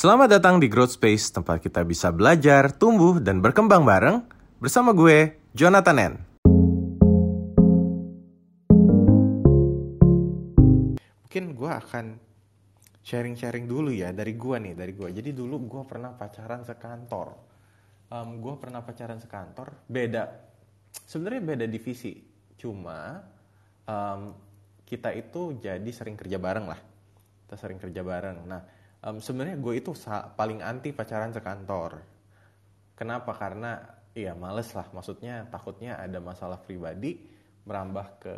Selamat datang di Growth Space, tempat kita bisa belajar, tumbuh, dan berkembang bareng bersama gue, Jonathan N. Mungkin gue akan sharing-sharing dulu ya dari gue nih, dari gue. Jadi dulu gue pernah pacaran sekantor. Um, gue pernah pacaran sekantor, beda. Sebenarnya beda divisi, cuma um, kita itu jadi sering kerja bareng lah. Kita sering kerja bareng. Nah, um, sebenarnya gue itu paling anti pacaran sekantor. Kenapa? Karena ya males lah. Maksudnya takutnya ada masalah pribadi merambah ke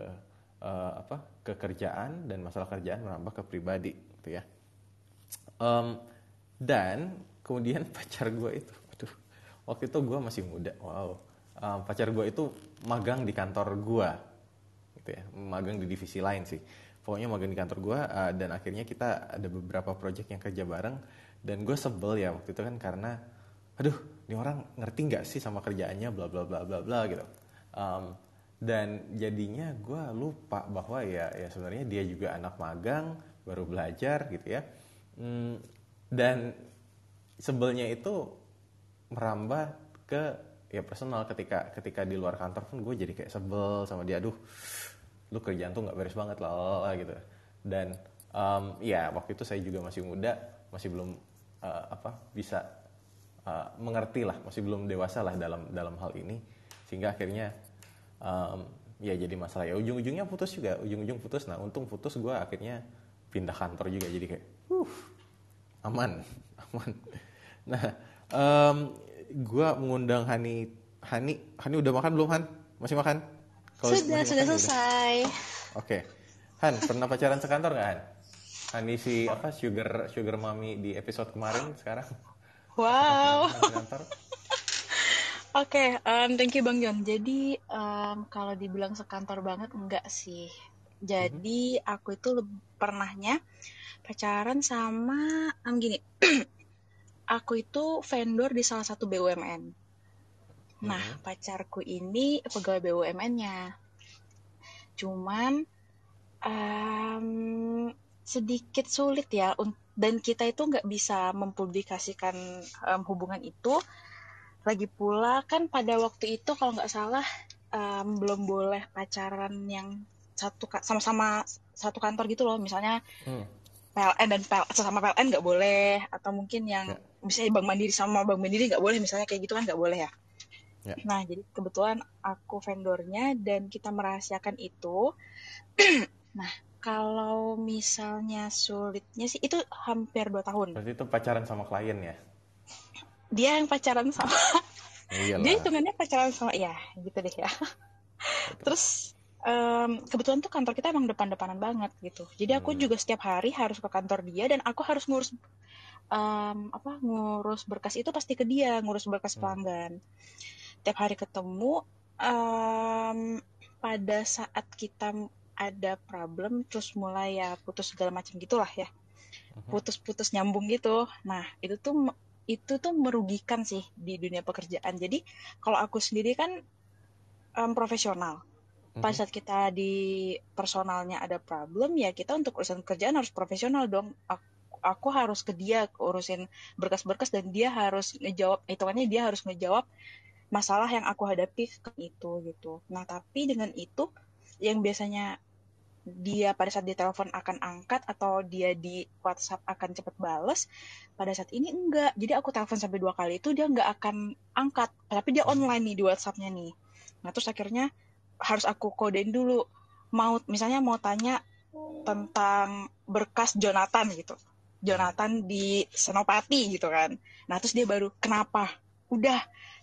uh, apa ke kerjaan dan masalah kerjaan merambah ke pribadi, gitu ya. Um, dan kemudian pacar gue itu, aduh, waktu itu gue masih muda, wow. Um, pacar gue itu magang di kantor gue, gitu ya, magang di divisi lain sih pokoknya magang di kantor gue uh, dan akhirnya kita ada beberapa project yang kerja bareng. Dan gue sebel ya waktu itu kan karena aduh ini orang ngerti nggak sih sama kerjaannya bla bla bla bla bla gitu. Um, dan jadinya gue lupa bahwa ya ya sebenarnya dia juga anak magang baru belajar gitu ya. Hmm, dan sebelnya itu merambah ke ya personal. Ketika ketika di luar kantor pun gue jadi kayak sebel sama dia aduh lu kerjaan tuh nggak beres banget lah gitu. Dan um, ya waktu itu saya juga masih muda masih belum uh, apa bisa uh, mengerti lah masih belum dewasa lah dalam dalam hal ini. Sehingga akhirnya um, ya jadi masalah. Ya ujung-ujungnya putus juga ujung-ujung putus. Nah untung putus gue akhirnya pindah kantor juga jadi kayak uh aman aman. Nah um, gue mengundang Hani Hani Hani udah makan belum Han? Masih makan Sudah, sudah selesai. Oke. Okay. Han, pernah pacaran sekantor nggak Han? Han si apa sugar sugar mami di episode kemarin sekarang? Wow. Oke, okay, um, thank you Bang John. Jadi um, kalau dibilang sekantor banget enggak sih. Jadi mm -hmm. aku itu pernahnya pacaran sama um, gini. aku itu vendor di salah satu BUMN. Nah, hmm. pacarku ini pegawai BUMN-nya. Cuman um, sedikit sulit ya dan kita itu nggak bisa mempublikasikan um, hubungan itu. Lagi pula kan pada waktu itu kalau nggak salah um, belum boleh pacaran yang satu sama-sama satu kantor gitu loh. Misalnya hmm. PLN dan PL, sesama PLN nggak boleh atau mungkin yang ya. misalnya Bank Mandiri sama Bank Mandiri nggak boleh misalnya kayak gitu kan nggak boleh ya. Yeah. Nah, jadi kebetulan aku vendornya dan kita merahasiakan itu. nah, kalau misalnya sulitnya sih itu hampir dua tahun. Berarti itu pacaran sama klien ya? Dia yang pacaran sama. Iyalah. Dia hitungannya pacaran sama ya, gitu deh ya. Terus um, kebetulan tuh kantor kita emang depan-depanan banget gitu. Jadi aku hmm. juga setiap hari harus ke kantor dia dan aku harus ngurus um, apa ngurus berkas itu pasti ke dia, ngurus berkas hmm. Tiap hari ketemu um, pada saat kita ada problem terus mulai ya putus segala macam gitulah ya. Mhm. putus-putus nyambung gitu. Nah itu tuh itu tuh merugikan sih di dunia pekerjaan. Jadi kalau aku sendiri kan um, profesional. Pada mhm. saat kita di personalnya ada problem ya kita untuk urusan kerjaan harus profesional dong. Aku, aku harus ke dia urusin berkas-berkas dan dia harus ngejawab hitungannya dia harus ngejawab masalah yang aku hadapi itu gitu. Nah tapi dengan itu yang biasanya dia pada saat di telepon akan angkat atau dia di WhatsApp akan cepat bales pada saat ini enggak. Jadi aku telepon sampai dua kali itu dia enggak akan angkat. Tapi dia online nih di WhatsAppnya nih. Nah terus akhirnya harus aku kodein dulu. Mau misalnya mau tanya tentang berkas Jonathan gitu. Jonathan di Senopati gitu kan. Nah terus dia baru kenapa? Udah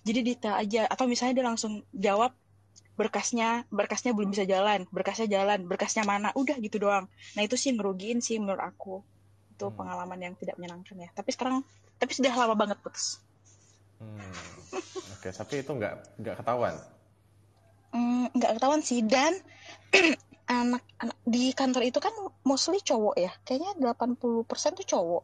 jadi detail aja atau misalnya dia langsung jawab berkasnya berkasnya belum bisa jalan berkasnya jalan berkasnya mana? Udah gitu doang. Nah itu sih ngerugiin sih menurut aku. Itu hmm. pengalaman yang tidak menyenangkan ya. Tapi sekarang tapi sudah lama banget putus. Hmm. oke okay, tapi itu nggak nggak ketahuan? Hmm, nggak ketahuan sih. Dan anak anak di kantor itu kan mostly cowok ya. Kayaknya 80% tuh cowok.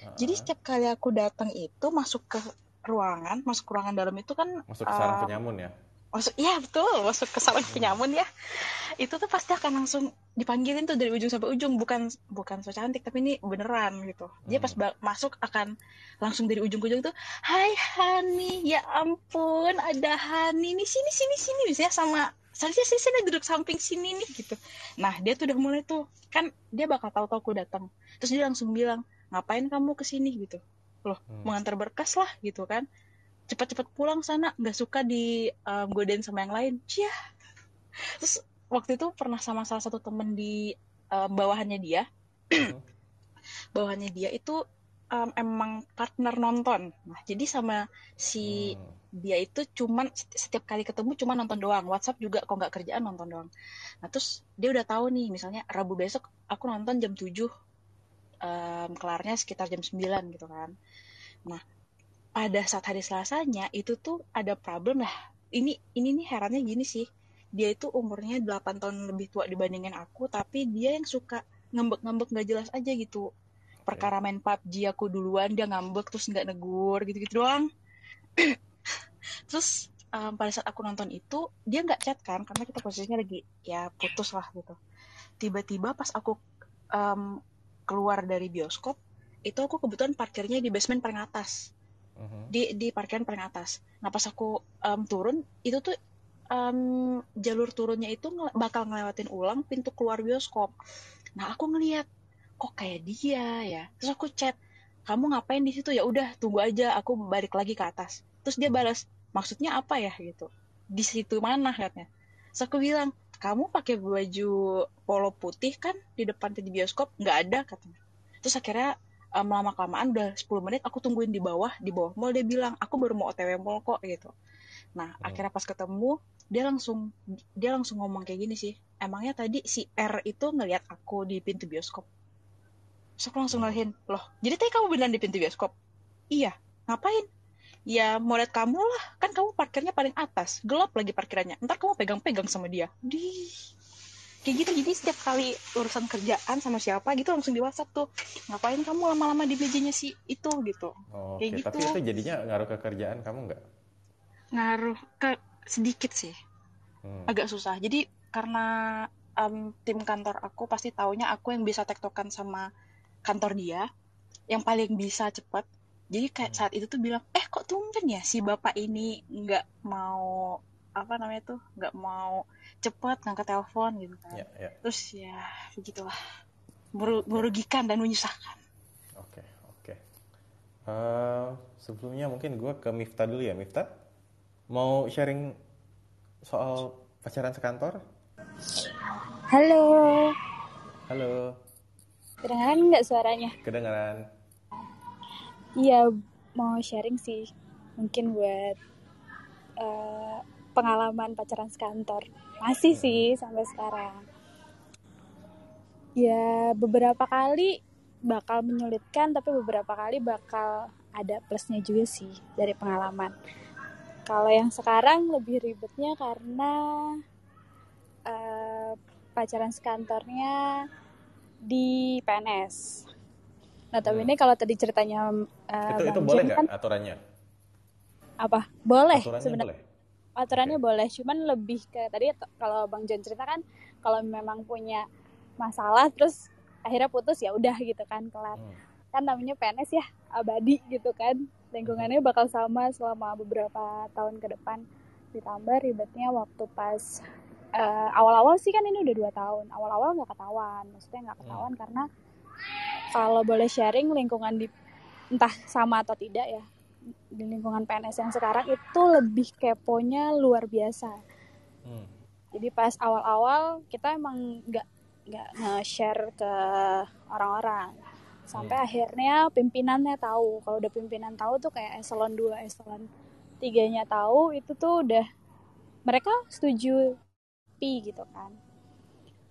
Uh -huh. jadi setiap kali aku datang itu masuk ke ruangan masuk ruangan dalam itu kan masuk ke sarang uh, penyamun ya? masuk iya betul masuk ke sarang penyamun ya. Itu tuh pasti akan langsung dipanggilin tuh dari ujung sampai ujung bukan bukan so cantik tapi ini beneran gitu. Dia pas hmm. masuk akan langsung dari ujung ke ujung tuh Hai Hani ya ampun ada Hani nih sini sini sini misalnya sama saya sih sini duduk samping sini nih gitu. Nah dia tuh udah mulai tuh kan dia bakal tahu tahu aku datang. Terus dia langsung bilang ngapain kamu ke sini gitu loh hmm. mengantar berkas lah gitu kan. Cepat-cepat pulang sana nggak suka di um, godain sama yang lain. Cia terus waktu itu pernah sama salah satu temen di um, bawahannya dia. Hmm. bawahannya dia itu um, emang partner nonton. Nah jadi sama si hmm. dia itu cuman setiap kali ketemu cuma nonton doang. WhatsApp juga kok nggak kerjaan nonton doang. Nah terus dia udah tahu nih misalnya Rabu besok aku nonton jam 7 um, kelarnya sekitar jam 9 gitu kan nah pada saat hari Selasanya itu tuh ada problem lah. Ini ini nih herannya gini sih. Dia itu umurnya 8 tahun lebih tua dibandingin aku, tapi dia yang suka ngambek-ngambek nggak jelas aja gitu. Perkara main PUBG aku duluan dia ngambek terus nggak negur gitu-gitu doang. terus um, pada saat aku nonton itu dia nggak chat kan karena kita posisinya lagi ya putus lah gitu. Tiba-tiba pas aku um, keluar dari bioskop itu aku kebetulan parkirnya di basement paling atas uh-huh. di di parkiran paling atas. Nah pas aku um, turun itu tuh um, jalur turunnya itu ng bakal ngelewatin ulang pintu keluar bioskop. Nah aku ngeliat kok kayak dia ya. Terus aku chat kamu ngapain di situ ya udah tunggu aja aku balik lagi ke atas. Terus dia balas maksudnya apa ya gitu. Di situ mana katanya. Terus aku bilang kamu pakai baju polo putih kan di depan di bioskop? Nggak ada katanya. Terus akhirnya um, lama kelamaan udah 10 menit aku tungguin di bawah di bawah mall dia bilang aku baru mau otw mall kok gitu. Nah hmm. akhirnya pas ketemu dia langsung dia langsung ngomong kayak gini sih emangnya tadi si R itu ngelihat aku di pintu bioskop? Terus aku langsung ngelihin loh jadi tadi kamu beneran di pintu bioskop? Iya. Ngapain ya mau lihat kamu lah. Kan kamu parkirnya paling atas. Gelap lagi parkirannya. Ntar kamu pegang-pegang sama dia. Di kayak gitu. Jadi setiap kali urusan kerjaan sama siapa gitu langsung di WhatsApp tuh ngapain kamu lama-lama di mejanya si itu? gitu. Oh, kayak okay. gitu. Tapi itu jadinya ngaruh ke kerjaan kamu nggak? Ngaruh ke sedikit sih. Hmm. agak susah. Jadi karena um, tim kantor aku pasti taunya aku yang bisa tektokan sama kantor dia. Yang paling bisa cepet jadi kayak hmm. saat itu tuh bilang eh kok tumben ya si bapak ini nggak mau apa namanya tuh nggak mau cepet ngangkat telepon gitu kan. Ya, ya. terus ya begitulah. Merugikan dan menyusahkan. Oke okay, oke. Okay. uh, eh, sebelumnya mungkin gue ke Miftah dulu ya. Miftah mau sharing soal pacaran sekantor? Halo. Halo. Kedengaran nggak suaranya? Kedengaran iya mau sharing sih. Mungkin buat uh, pengalaman pacaran sekantor. Masih sih sampai sekarang. Ya beberapa kali bakal menyulitkan tapi beberapa kali bakal ada plusnya juga sih dari pengalaman. Kalau yang sekarang lebih ribetnya karena uh, pacaran sekantornya di PNS. Nah, tapi hmm. ini kalau tadi ceritanya uh, itu, itu boleh nggak kan, aturannya? Apa? Boleh sebenarnya aturannya okay. boleh cuman lebih ke tadi kalau bang John cerita kan kalau memang punya masalah terus akhirnya putus ya udah gitu kan kelar hmm. kan namanya PNS ya abadi gitu kan lingkungannya bakal sama selama beberapa tahun ke depan ditambah ribetnya waktu pas uh, awal-awal sih kan ini udah dua tahun awal-awal nggak ketahuan maksudnya nggak ketahuan hmm. karena kalau boleh sharing lingkungan di entah sama atau tidak ya di lingkungan PNS yang sekarang itu lebih keponya luar biasa. Hmm. Jadi pas awal-awal kita emang nggak nggak nge-share ke orang-orang sampai hmm. akhirnya pimpinannya tahu kalau udah pimpinan tahu tuh kayak eselon 2 eselon tiganya tahu itu tuh udah mereka setuju pi gitu kan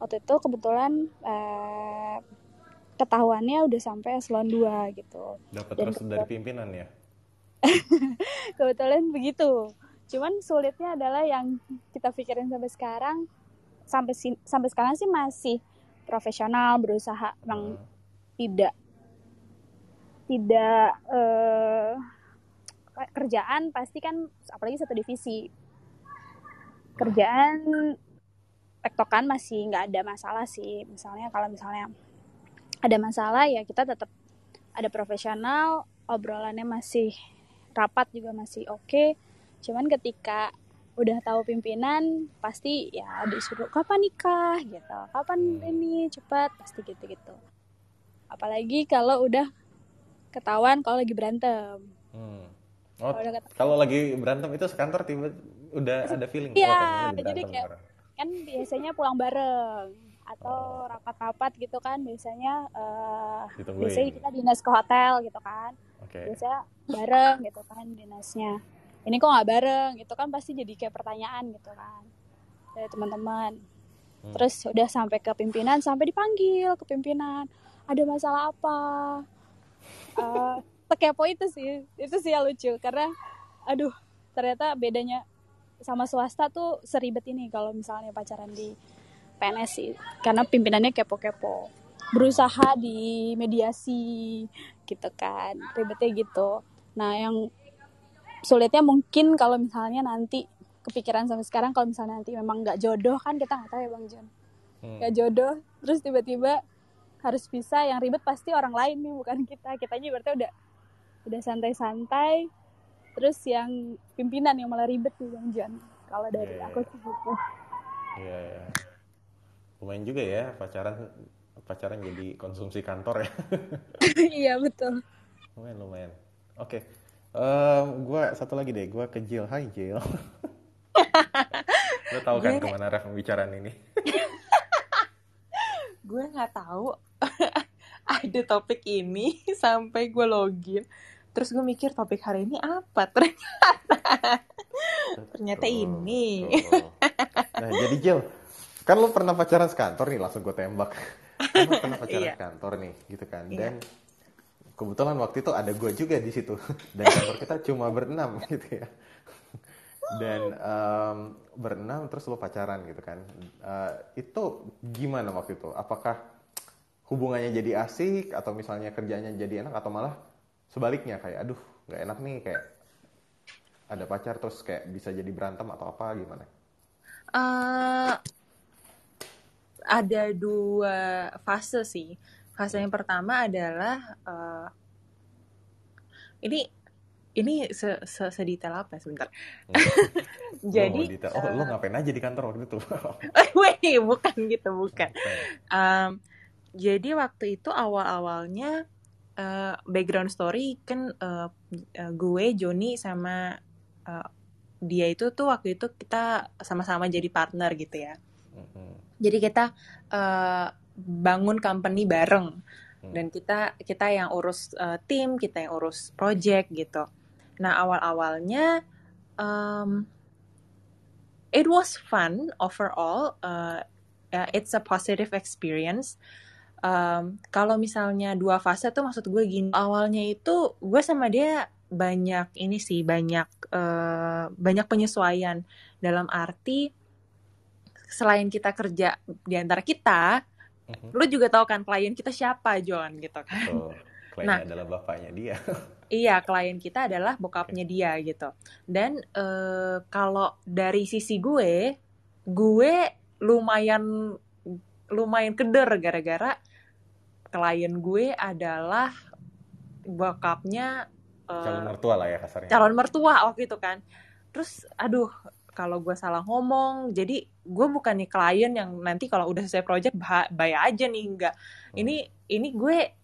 waktu itu kebetulan eh, ketahuannya udah sampai eselon 2 gitu. Dapat restu dari pimpinan ya? Kebetulan begitu. Cuman sulitnya adalah yang kita pikirin sampai sekarang sampai sampai sekarang sih masih profesional berusaha memang hmm. tidak tidak uh, kerjaan pasti kan apalagi satu divisi. Kerjaan tektokan masih nggak ada masalah sih. Misalnya kalau misalnya ada masalah ya kita tetap ada profesional obrolannya masih rapat juga masih oke. Okay. cuman ketika udah tahu pimpinan pasti ya disuruh kapan nikah? gitu. Kapan hmm. ini? Cepat. Pasti gitu gitu apalagi kalau udah ketahuan kalau lagi berantem. Hmm. oh, kalau lagi berantem itu sekantor tiba udah ada feeling iya jadi kayak kan biasanya pulang bareng atau rapat-rapat gitu kan biasanya uh, biasanya kita dinas ke hotel gitu kan. Okay. biasanya bareng gitu kan dinasnya. Ini kok nggak bareng itu kan pasti jadi kayak pertanyaan gitu kan dari teman-teman. Hmm. terus udah sampai ke pimpinan sampai dipanggil ke pimpinan ada masalah apa? Uh, sekepo itu sih itu sih yang lucu karena aduh ternyata bedanya sama swasta tuh seribet ini kalau misalnya pacaran di PNS sih. Karena pimpinannya kepo-kepo. Berusaha di mediasi gitu kan. Ribetnya gitu. Nah yang sulitnya mungkin kalau misalnya nanti kepikiran sampai sekarang kalau misalnya nanti memang nggak jodoh kan kita nggak tahu ya bang John hmm. nggak hmm. jodoh terus tiba-tiba harus bisa yang ribet pasti orang lain nih bukan kita. Kita aja berarti udah udah santai-santai. Terus yang pimpinan yang malah ribet nih bang Jan kalau dari yeah, aku sih gitu. Iya yeah, lumayan juga ya pacaran pacaran jadi konsumsi kantor ya. Iya betul. Lumayan lumayan. Oke okay. um, gue satu lagi deh gue ke Jill. Hai Jill. Lo tau kan ke mana ref pembicaraan ini? Gue nggak tahu. Ada topik ini sampai gue login. Terus gue mikir topik hari ini apa? Ternyata ternyata ini. nah jadi Jill kan lo pernah pacaran sekantor nih langsung gue tembak kan lo pernah pacaran iya. kantor nih gitu kan iya. dan kebetulan waktu itu ada gue juga di situ dan kantor kita cuma berenam gitu ya dan um, berenam terus lo pacaran gitu kan uh, itu gimana waktu itu apakah hubungannya jadi asik atau misalnya kerjanya jadi enak atau malah sebaliknya kayak aduh nggak enak nih kayak ada pacar terus kayak bisa jadi berantem atau apa gimana? Uh, ada dua fase sih. Fase yang pertama adalah uh, ini ini se, se sedetail apa ya? sebentar? Hmm. Jadi oh, oh uh, lo ngapain aja di kantor waktu itu? Wih, bukan gitu, bukan. Um, jadi waktu itu awal-awalnya uh, background story kan uh, uh, gue Joni sama uh, dia itu tuh waktu itu kita sama-sama jadi partner gitu ya. Mm-hmm. Jadi kita uh, bangun company bareng mm. dan kita kita yang urus uh, tim, kita yang urus project gitu. Nah awal-awalnya um, it was fun overall. Uh, it's a positive experience um, kalau misalnya dua fase tuh maksud gue gini awalnya itu gue sama dia banyak ini sih banyak uh, banyak penyesuaian dalam arti selain kita kerja di antara kita uh-huh. lu juga tahu kan klien kita siapa John gitu kan. Oh, nah adalah bapaknya dia. iya klien kita adalah bokapnya okay. dia gitu. Dan uh, kalau dari sisi gue gue lumayan lumayan keder gara-gara klien gue adalah bokapnya uh, calon mertua lah ya kasarnya. calon mertua waktu itu kan. Terus aduh kalau gue salah ngomong jadi gue bukan nih klien yang nanti kalau udah selesai project bayar aja nih enggak hmm. ini ini gue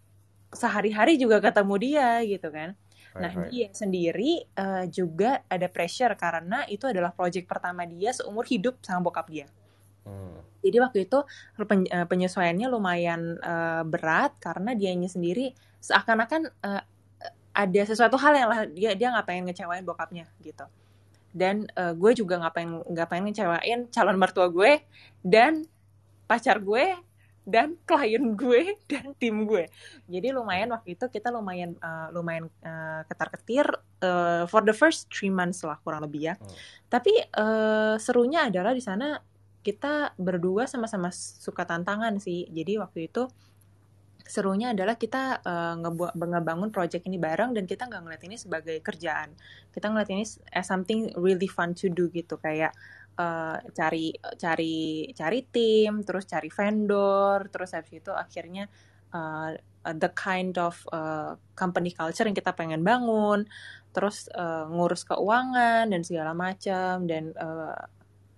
sehari-hari juga ketemu dia gitu kan nah right. dia sendiri uh, juga ada pressure karena itu adalah project pertama dia seumur hidup sama bokap dia Hmm. Jadi waktu itu eh, penyesuaiannya lumayan uh, berat karena dianya sendiri seakan-akan uh, ada sesuatu hal yang lah dia dia nggak pengen ngecewain bokapnya gitu. Dan uh, gue juga nggak pengen nggak pengen ngecewain calon mertua gue dan pacar gue dan klien gue dan tim gue. Jadi lumayan waktu itu kita lumayan uh, lumayan uh, ketar-ketir uh, for the first three months lah kurang lebih ya. Hmm. Tapi uh, serunya adalah di sana kita berdua sama-sama suka tantangan sih. Jadi waktu itu serunya adalah kita uh, ngebuat ngebangun project ini bareng dan kita nggak ngeliat ini sebagai kerjaan. Kita ngeliat ini as something really fun to do gitu kayak uh, cari cari cari tim terus cari vendor terus habis itu akhirnya uh, the kind of uh, company culture yang kita pengen bangun terus uh, ngurus keuangan dan segala macam dan uh,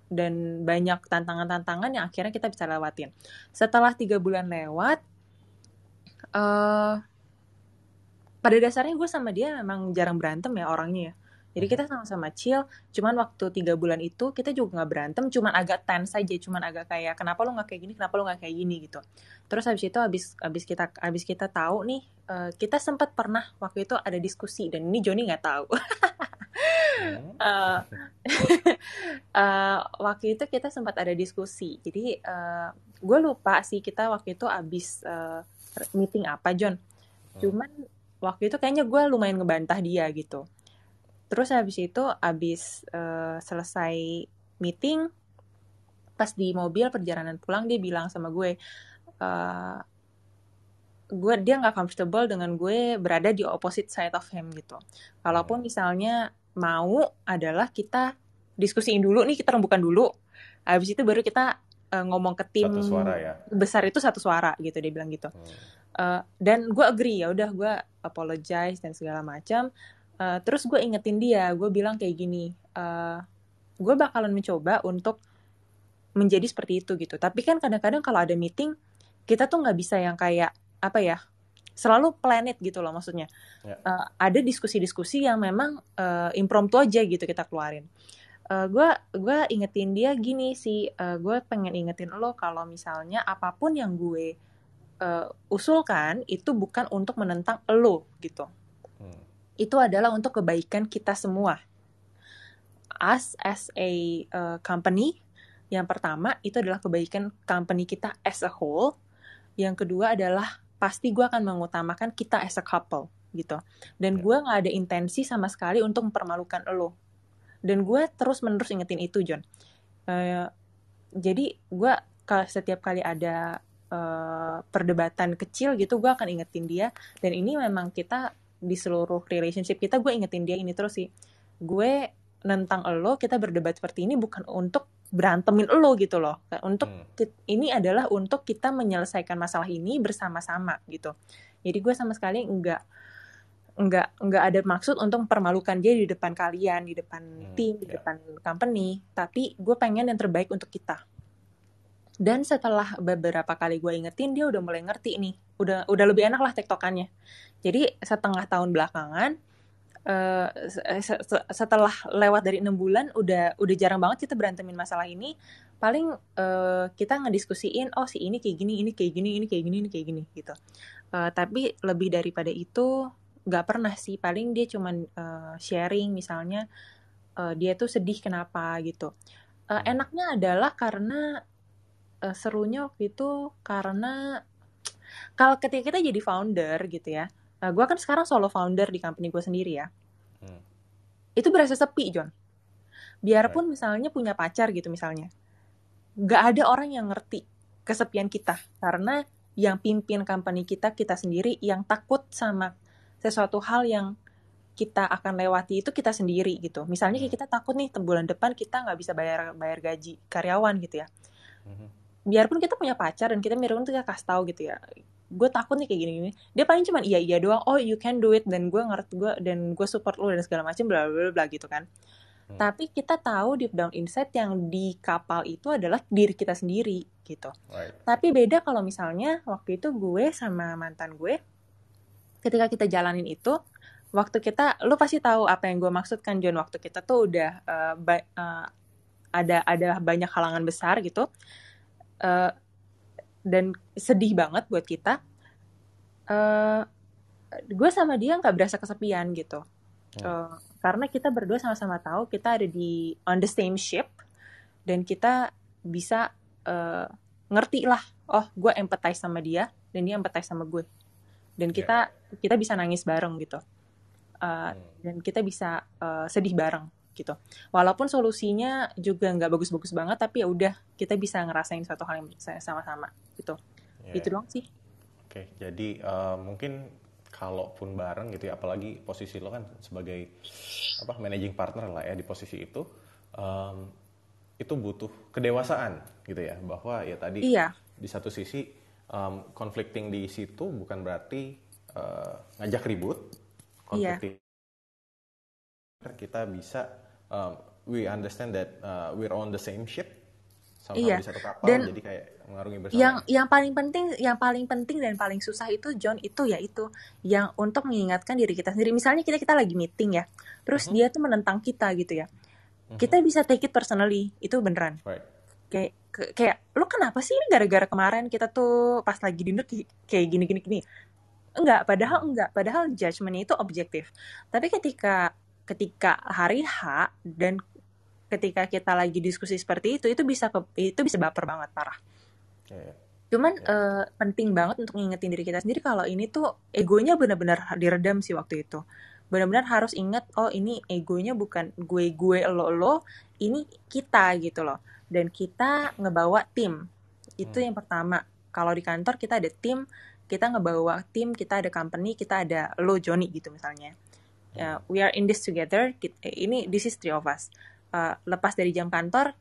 dan banyak tantangan-tantangan yang akhirnya kita bisa lewatin. Setelah tiga bulan lewat, uh, pada dasarnya gue sama dia memang jarang berantem ya orangnya ya. Jadi kita sama-sama chill, cuman waktu tiga bulan itu kita juga nggak berantem, cuman agak tense saja, cuman agak kayak kenapa lo nggak kayak gini, kenapa lo nggak kayak gini gitu. Terus habis itu habis habis kita habis kita tahu nih, uh, kita sempat pernah waktu itu ada diskusi dan ini Joni nggak tahu. uh, uh, waktu itu kita sempat ada diskusi, jadi uh, gue lupa sih kita waktu itu habis uh, meeting apa John. Hmm. Cuman waktu itu kayaknya gue lumayan ngebantah dia gitu terus habis itu habis uh, selesai meeting pas di mobil perjalanan pulang dia bilang sama gue uh, gue dia nggak comfortable dengan gue berada di opposite side of him gitu kalaupun misalnya mau adalah kita diskusiin dulu nih kita rembukan dulu habis itu baru kita uh, ngomong ke tim satu suara ya besar itu satu suara gitu dia bilang gitu hmm. uh, dan gue agree ya udah gue apologize dan segala macam Uh, terus gue ingetin dia, gue bilang kayak gini, uh, gue bakalan mencoba untuk menjadi seperti itu gitu. Tapi kan kadang-kadang kalau ada meeting, kita tuh nggak bisa yang kayak apa ya, selalu planet gitu loh maksudnya. Yeah. Ya. Uh, ada diskusi-diskusi yang memang uh, impromptu aja gitu kita keluarin. Gue uh, gue ingetin dia gini sih, uh, gue pengen ingetin lo kalau misalnya apa pun yang gue uh, usulkan itu bukan untuk menentang lo gitu itu adalah untuk kebaikan kita semua. Us as a uh, company, yang pertama itu adalah kebaikan company kita as a whole. Yang kedua adalah pasti gue akan mengutamakan kita as a couple gitu. Dan ya. gue nggak ada intensi sama sekali untuk mempermalukan lo. Dan gue terus menerus ingetin itu John. Uh, jadi gue setiap kali ada uh, perdebatan kecil gitu gue akan ingetin dia dan ini memang kita di seluruh relationship kita gue ingetin dia ini terus sih gue nentang lo kita berdebat seperti ini bukan untuk berantemin lo gitu loh untuk hmm. ini adalah untuk kita menyelesaikan masalah ini bersama-sama gitu jadi gue sama sekali enggak enggak enggak ada maksud untuk mempermalukan dia di depan kalian di depan hmm, tim di yeah. depan company tapi gue pengen yang terbaik untuk kita dan setelah beberapa kali gue ingetin dia udah mulai ngerti nih udah udah lebih enak lah tektokannya jadi setengah tahun belakangan uh, setelah lewat dari enam bulan udah udah jarang banget kita berantemin masalah ini. Paling uh, kita ngediskusiin oh si ini kayak gini, ini kayak gini, ini kayak gini, ini kayak gini gitu. Uh, tapi lebih daripada itu nggak pernah sih. Paling dia cuman uh, sharing misalnya uh, dia tuh sedih kenapa gitu. Uh, enaknya adalah karena uh, serunya waktu itu karena kalau ketika kita jadi founder gitu ya Nah, gue kan sekarang solo founder di company gue sendiri ya. Hmm. Itu berasa sepi, John. Biarpun right. misalnya punya pacar gitu misalnya. Gak ada orang yang ngerti kesepian kita. Karena yang pimpin company kita, kita sendiri, yang takut sama sesuatu hal yang kita akan lewati itu kita sendiri gitu. Misalnya hmm. kita takut nih bulan depan kita nggak bisa bayar bayar gaji karyawan gitu ya. Hmm. Biarpun kita punya pacar dan kita mirip kita kasih tahu gitu ya gue takut nih kayak gini-gini dia paling cuman iya iya doang oh you can do it dan gue ngerti gue dan gue support lo dan segala macam bla bla bla gitu kan hmm. tapi kita tahu deep down inside yang di kapal itu adalah diri kita sendiri gitu right. tapi beda kalau misalnya waktu itu gue sama mantan gue ketika kita jalanin itu waktu kita lo pasti tahu apa yang gue maksudkan John. Waktu kita tuh udah uh, uh, ada ada banyak halangan besar gitu uh, dan sedih banget buat kita uh, gue sama dia nggak berasa kesepian gitu. Uh, karena kita berdua sama-sama tahu kita ada di on the same ship dan kita bisa uh, ngerti lah oh gue empathize sama dia dan dia empathize sama gue dan kita yeah. kita bisa nangis bareng gitu uh, dan kita bisa uh, sedih bareng gitu. Walaupun solusinya juga nggak bagus-bagus banget, tapi ya udah kita bisa ngerasain satu hal yang sama-sama gitu. Yeah. Itu doang sih. Oke, okay, jadi uh, mungkin kalaupun bareng gitu ya, apalagi posisi lo kan sebagai apa managing partner lah ya di posisi itu, um, itu butuh kedewasaan gitu ya bahwa ya tadi iya. di satu sisi um, conflicting di situ bukan berarti uh, ngajak ribut conflicting iya. kita bisa um, we understand that uh, we're on the same ship sama iya. di satu kapal dan jadi kayak mengarungi bersama. Yang yang paling penting yang paling penting dan paling susah itu John itu ya itu yang untuk mengingatkan diri kita sendiri. Misalnya kita kita lagi meeting ya. Terus uh -huh. dia tuh menentang kita gitu ya. Kita bisa take it personally. Itu beneran. Right. Kayak kayak lu kenapa sih ini gara-gara kemarin kita tuh pas lagi dinner kayak gini gini gini. Enggak, padahal enggak, padahal judgementnya itu objektif. Tapi ketika ketika hari H dan ketika kita lagi diskusi seperti itu itu bisa itu bisa baper banget parah yeah. cuman yeah. Uh, penting banget untuk ngingetin diri kita sendiri kalau ini tuh egonya benar-benar diredam sih waktu itu benar-benar harus ingat oh ini egonya bukan gue gue lo lo ini kita gitu loh dan kita ngebawa tim. Itu hmm. yang pertama. Kalau di kantor kita ada tim kita ngebawa tim kita ada company kita ada lo Johnny gitu misalnya. Uh, we are in this together ini this is three of us. Uh, lepas dari jam kantor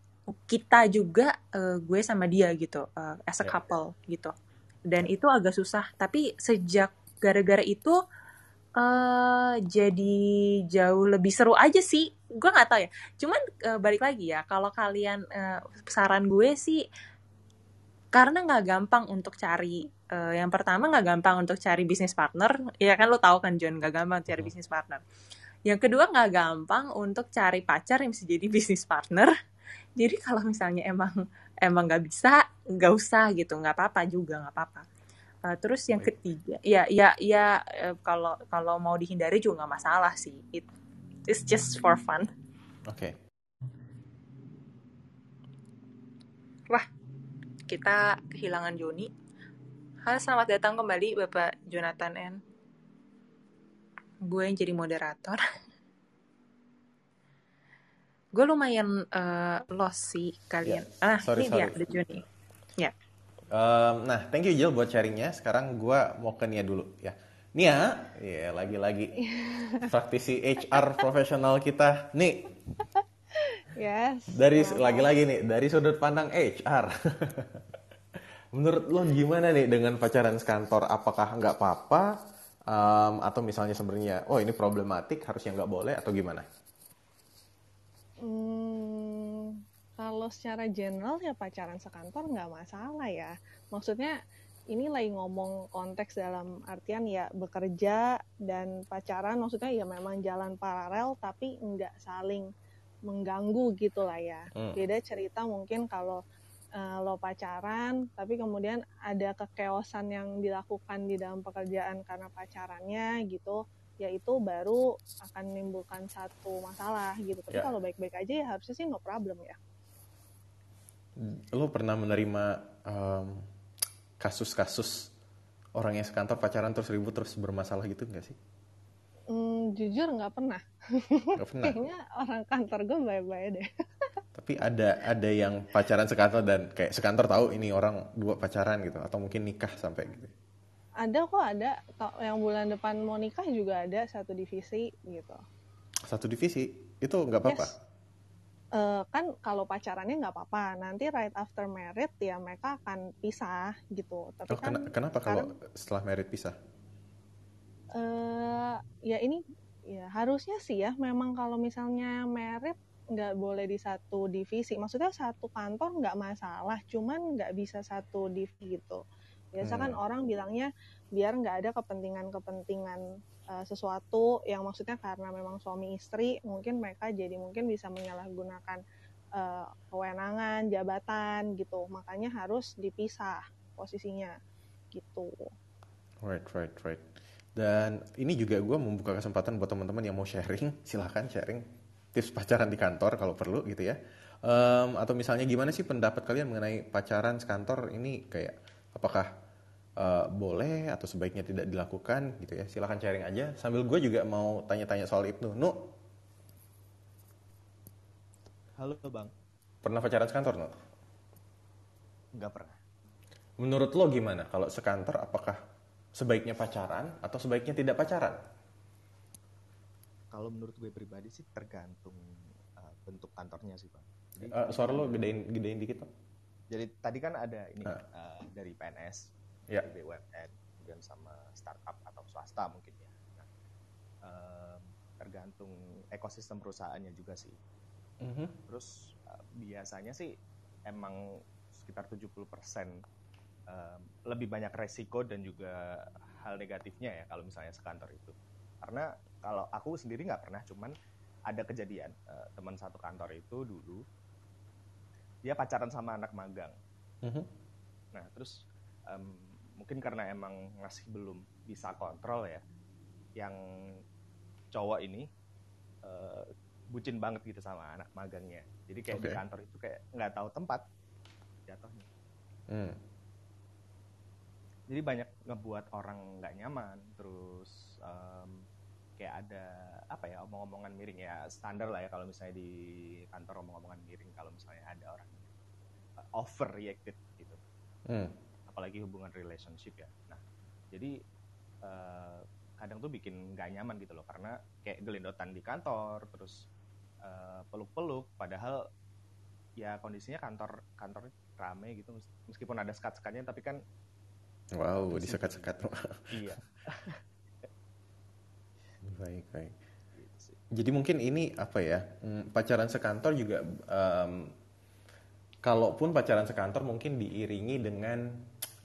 kita juga uh, gue sama dia gitu uh, as a ya. couple gitu. Dan itu agak susah tapi sejak gara-gara itu uh, jadi jauh lebih seru aja sih. Gue nggak tahu ya. Cuman uh, balik lagi ya kalau kalian uh, saran gue sih karena nggak gampang untuk cari uh, yang pertama nggak gampang untuk cari bisnis partner. Ya kan lo tahu kan John nggak gampang cari bisnis partner. Yang kedua nggak gampang untuk cari pacar yang bisa jadi bisnis partner. Jadi kalau misalnya emang emang nggak bisa, nggak usah gitu, nggak apa-apa juga nggak apa-apa. Uh, terus yang ketiga, ya ya ya uh, kalau kalau mau dihindari juga nggak masalah sih. It it's just for fun. Oke. Okay. Wah, kita kehilangan Joni. Halo, selamat datang kembali Bapak Jonathan N gue yang jadi moderator gue lumayan uh, lost sih kalian yeah. ah sorry, ini sorry. dia ada Juni ya um, nah thank you Jill buat sharingnya. Sekarang gue mau ke Nia dulu ya. Nia? Ya yeah, lagi-lagi. Praktisi HR profesional kita. Nih. Yes. Dari lagi-lagi nih dari sudut pandang HR menurut lo gimana nih dengan pacaran sekantor? Apakah nggak apa-apa? Um, atau misalnya sebenarnya oh ini problematik harusnya nggak boleh atau gimana? Hmm, kalau secara general ya pacaran sekantor nggak masalah ya. Maksudnya ini lagi ngomong konteks dalam artian ya bekerja dan pacaran maksudnya ya memang jalan paralel tapi nggak saling mengganggu gitu lah ya. Hmm. Beda cerita mungkin kalau uh, lo pacaran tapi kemudian ada kekeosan yang dilakukan di dalam pekerjaan karena pacarannya gitu ya itu baru akan menimbulkan satu masalah gitu tapi ya. kalau baik-baik aja ya harusnya sih no problem ya lo pernah menerima kasus kasus-kasus orang yang sekantor pacaran terus ribut terus bermasalah gitu nggak sih Hmm, jujur nggak pernah. Gak pernah. Kayaknya orang kantor gue baik-baik deh. Tapi ada ada yang pacaran sekantor dan kayak sekantor tahu ini orang dua pacaran gitu atau mungkin nikah sampai gitu. Ada kok ada. Yang bulan depan mau nikah juga ada satu divisi gitu. Satu divisi itu nggak apa-apa. Yes. Uh, kan kalau pacarannya nggak apa-apa nanti right after married ya mereka akan pisah gitu. Tapi oh, kan kenapa kalau setelah married pisah? Uh, ya ini ya harusnya sih ya memang kalau misalnya merit nggak boleh di satu divisi. Maksudnya satu kantor nggak masalah cuman nggak bisa satu divisi gitu. Biasa kan hmm. kan orang bilangnya biar nggak ada kepentingan-kepentingan uh, sesuatu yang maksudnya karena memang suami istri mungkin mereka jadi mungkin bisa menyalahgunakan uh, kewenangan jabatan gitu. Makanya harus dipisah posisinya gitu. Right right right. Dan ini juga gue membuka kesempatan buat teman-teman yang mau sharing, silahkan sharing tips pacaran di kantor kalau perlu gitu ya. Um, atau misalnya gimana sih pendapat kalian mengenai pacaran sekantor ini? Kayak apakah uh, boleh atau sebaiknya tidak dilakukan gitu ya. Silahkan sharing aja. Sambil gue juga mau tanya-tanya soal itu. Nu. Halo bang. Pernah pacaran sekantor Nu? Enggak pernah. Menurut lo gimana kalau sekantor apakah sebaiknya pacaran atau sebaiknya tidak pacaran? Kalau menurut gue pribadi sih tergantung uh, bentuk kantornya sih bang. Jadi, uh, suara lo gedein gedein dikit dong. Jadi tadi kan ada ini uh. Uh, dari PNS, ya. dari BUMN, kemudian sama startup atau swasta mungkin ya. Nah, um, tergantung ekosistem perusahaannya juga sih. Mm -hmm. Terus uh, biasanya sih emang sekitar 70% um, lebih banyak resiko dan juga hal negatifnya ya kalau misalnya sekantor itu. Karena kalau aku sendiri nggak pernah, cuman ada kejadian uh, teman satu kantor itu dulu dia pacaran sama anak magang. Mm-hmm. Nah terus um, mungkin karena emang masih belum bisa kontrol ya, yang cowok ini uh, bucin banget gitu sama anak magangnya. Jadi kayak okay. di kantor itu kayak nggak tahu tempat jatuhnya. Mm. Jadi banyak ngebuat orang nggak nyaman, terus um, kayak ada apa ya omong-omongan miring ya standar lah ya kalau misalnya di kantor omong-omongan miring kalau misalnya ada orang uh, overreacted gitu hmm. Apalagi hubungan relationship ya. Nah jadi uh, kadang tuh bikin nggak nyaman gitu loh karena kayak gelendotan di kantor terus uh, peluk-peluk padahal ya kondisinya kantor kantor rame gitu meskipun ada sekat-sekatnya tapi kan wow disekat-sekat iya. Baik baik. Jadi mungkin ini apa ya hmm, pacaran sekantor juga um, kalaupun pacaran sekantor mungkin diiringi dengan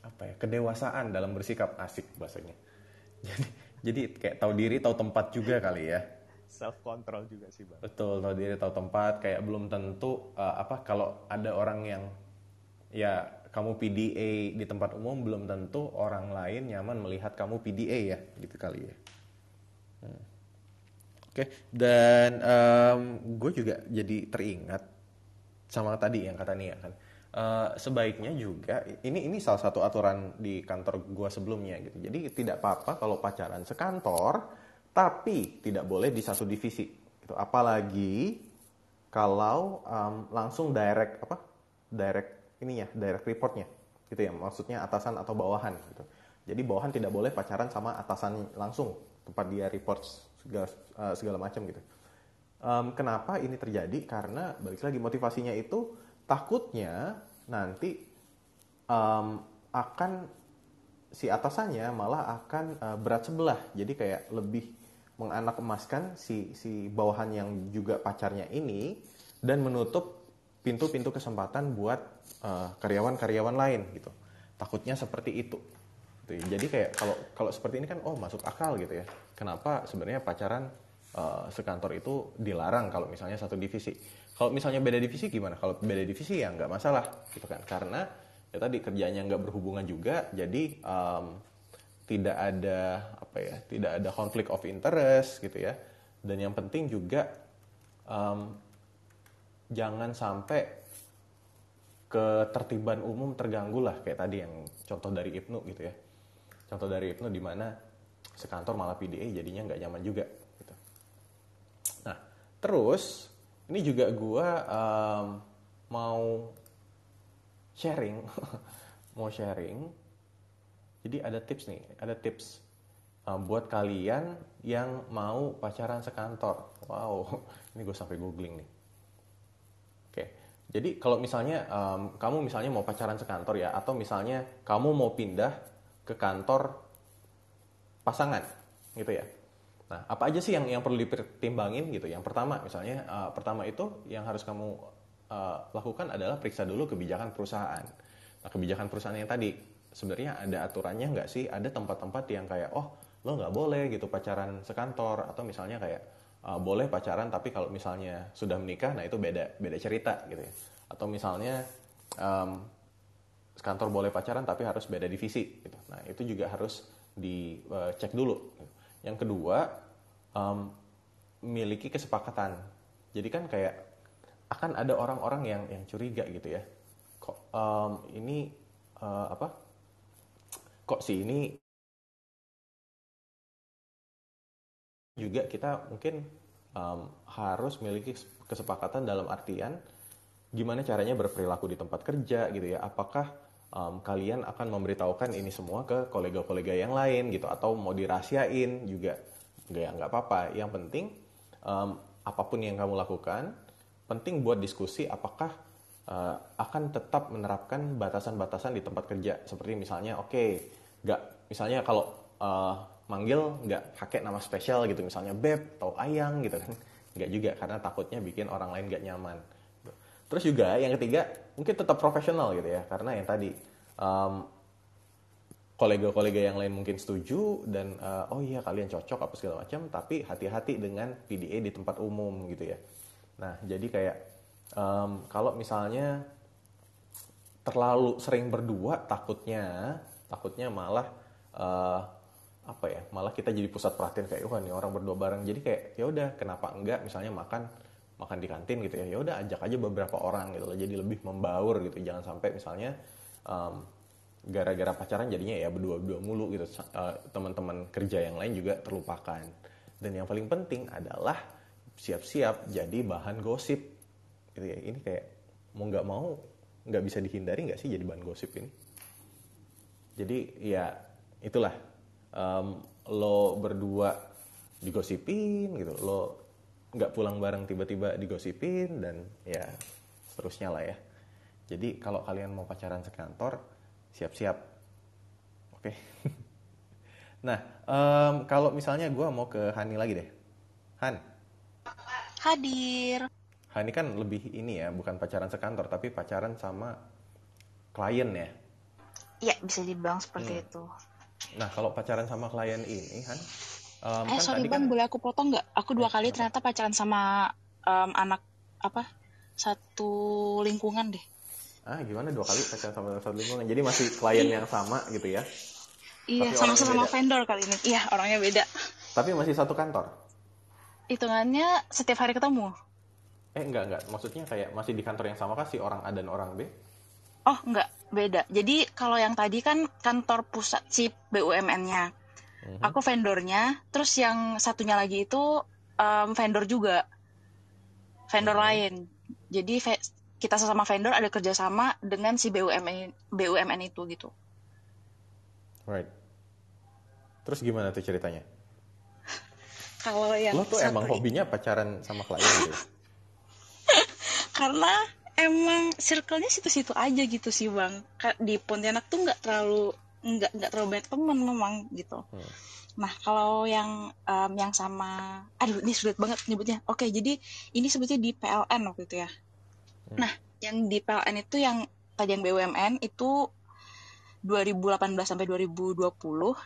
apa ya kedewasaan dalam bersikap asik bahasanya jadi jadi kayak tahu diri tahu tempat juga kali ya self control juga sih bang betul tahu diri tahu tempat kayak belum tentu uh, apa kalau ada orang yang ya kamu PDA di tempat umum belum tentu orang lain nyaman melihat kamu PDA ya gitu kali ya Hmm. Oke, okay. dan um, gue juga jadi teringat sama tadi yang kata Nia kan. Uh, sebaiknya juga ini ini salah satu aturan di kantor gue sebelumnya gitu. Jadi tidak apa-apa kalau pacaran sekantor, tapi tidak boleh di satu divisi. Gitu. Apalagi kalau um, langsung direct apa? Direct ini ya, direct reportnya, gitu ya. Maksudnya atasan atau bawahan gitu. Jadi bawahan tidak boleh pacaran sama atasan langsung tempat dia report segala, uh, segala macam gitu. Um, kenapa ini terjadi? Karena balik lagi motivasinya itu takutnya nanti um, akan si atasannya malah akan uh, berat sebelah. Jadi kayak lebih menganak emaskan si si bawahan yang juga pacarnya ini dan menutup pintu-pintu kesempatan buat uh, karyawan-karyawan lain gitu. Takutnya seperti itu gitu ya. Jadi kayak kalau kalau seperti ini kan oh masuk akal gitu ya. Kenapa sebenarnya pacaran uh, sekantor itu dilarang kalau misalnya satu divisi. Kalau misalnya beda divisi gimana? Kalau beda divisi ya nggak masalah gitu kan. Karena ya tadi kerjanya nggak berhubungan juga, jadi um, tidak ada apa ya, tidak ada konflik of interest gitu ya. Dan yang penting juga um, jangan sampai ketertiban umum terganggu lah kayak tadi yang contoh dari Ibnu gitu ya contoh dari Ibnu di mana sekantor malah PDA jadinya nggak nyaman juga gitu. Nah, terus ini juga gue um, mau sharing, mau sharing. Jadi ada tips nih, ada tips um, buat kalian yang mau pacaran sekantor. Wow, ini gue sampai googling nih. Oke, jadi kalau misalnya um, kamu misalnya mau pacaran sekantor ya, atau misalnya kamu mau pindah ke kantor pasangan gitu ya. Nah, apa aja sih yang yang perlu dipertimbangin gitu? Yang pertama misalnya uh, pertama itu yang harus kamu uh, lakukan adalah periksa dulu kebijakan perusahaan. Nah, kebijakan perusahaan yang tadi sebenarnya ada aturannya nggak sih? Ada tempat-tempat yang kayak oh lo nggak boleh gitu pacaran sekantor atau misalnya kayak uh, boleh pacaran tapi kalau misalnya sudah menikah nah itu beda beda cerita gitu ya. Atau misalnya um, kantor boleh pacaran tapi harus beda divisi gitu. Nah itu juga harus dicek dulu. Yang kedua um, miliki kesepakatan. Jadi kan kayak akan ada orang-orang yang yang curiga gitu ya. Kok um, ini uh, apa? Kok si ini juga kita mungkin um, harus miliki kesepakatan dalam artian gimana caranya berperilaku di tempat kerja gitu ya. Apakah um, kalian akan memberitahukan ini semua ke kolega-kolega yang lain gitu atau mau dirahasiain juga. Nggak nggak apa-apa. Yang penting um, apa pun yang kamu lakukan penting buat diskusi apakah uh, akan tetap menerapkan batasan-batasan di tempat kerja. Seperti misalnya oke okay, nggak misalnya kalau uh, manggil nggak pakai nama spesial gitu. Misalnya beb atau ayang gitu kan. Nggak juga karena takutnya bikin orang lain nggak nyaman terus juga yang ketiga mungkin tetap profesional gitu ya karena yang tadi um, kolega-kolega yang lain mungkin setuju dan uh, oh iya kalian cocok apa segala macam tapi hati-hati dengan PDA di tempat umum gitu ya. Nah jadi kayak um, kalau misalnya terlalu sering berdua takutnya takutnya malah uh, apa ya malah kita jadi pusat perhatian kayak wah nih orang berdua bareng. Jadi kayak ya udah kenapa enggak misalnya makan makan di kantin gitu ya ya udah ajak aja beberapa orang gitu loh jadi lebih membaur gitu. Jangan sampai misalnya um, gara-gara pacaran jadinya ya berdua-berdua mulu gitu. Uh, teman-teman kerja yang lain juga terlupakan. Dan yang paling penting adalah siap-siap jadi bahan gosip. Gitu ya ini kayak mau nggak mau nggak bisa dihindari nggak sih jadi bahan gosip ini? Jadi ya itulah um, lo berdua digosipin gitu lo nggak pulang bareng tiba-tiba digosipin dan ya seterusnya lah ya. Jadi kalau kalian mau pacaran sekantor siap-siap. Oke. Okay. nah um, kalau misalnya gue mau ke Hani lagi deh. Han. Hadir. Hani kan lebih ini ya bukan pacaran sekantor tapi pacaran sama klien ya. Iya bisa dibilang seperti hmm. itu. Nah kalau pacaran sama klien ini Han um, eh kan sorry bang kan... boleh aku potong nggak? Aku dua kali ternyata pacaran sama um, anak apa satu lingkungan deh. Ah gimana? Dua kali pacaran sama satu lingkungan. Jadi masih klien yang sama gitu ya? Iya sama-sama vendor kali ini. Iya orangnya beda. Tapi masih satu kantor? Hitungannya setiap hari ketemu. Eh enggak enggak. Maksudnya kayak masih di kantor yang sama kah si orang A dan orang B? Oh enggak. Beda. Jadi kalau yang tadi kan kantor pusat si BUMN-nya mm-hmm. aku vendornya terus yang satunya lagi itu um, vendor juga vendor mm-hmm. lain jadi kita sesama vendor ada kerjasama dengan si BUMN BUMN itu gitu. Right. Terus gimana tuh ceritanya? Kalau yang lo tuh emang hobinya pacaran sama klien gitu? Karena emang circle-nya situ-situ aja gitu sih bang. Di Pontianak tuh nggak terlalu nggak nggak terlalu banyak teman memang gitu. Hmm. Nah kalau yang um, yang sama, aduh ini sulit banget nyebutnya. Oke jadi ini sebetulnya di PLN waktu itu ya. Hmm. Nah, yang di PLN itu yang tadi yang BUMN itu 2018 sampai 2020.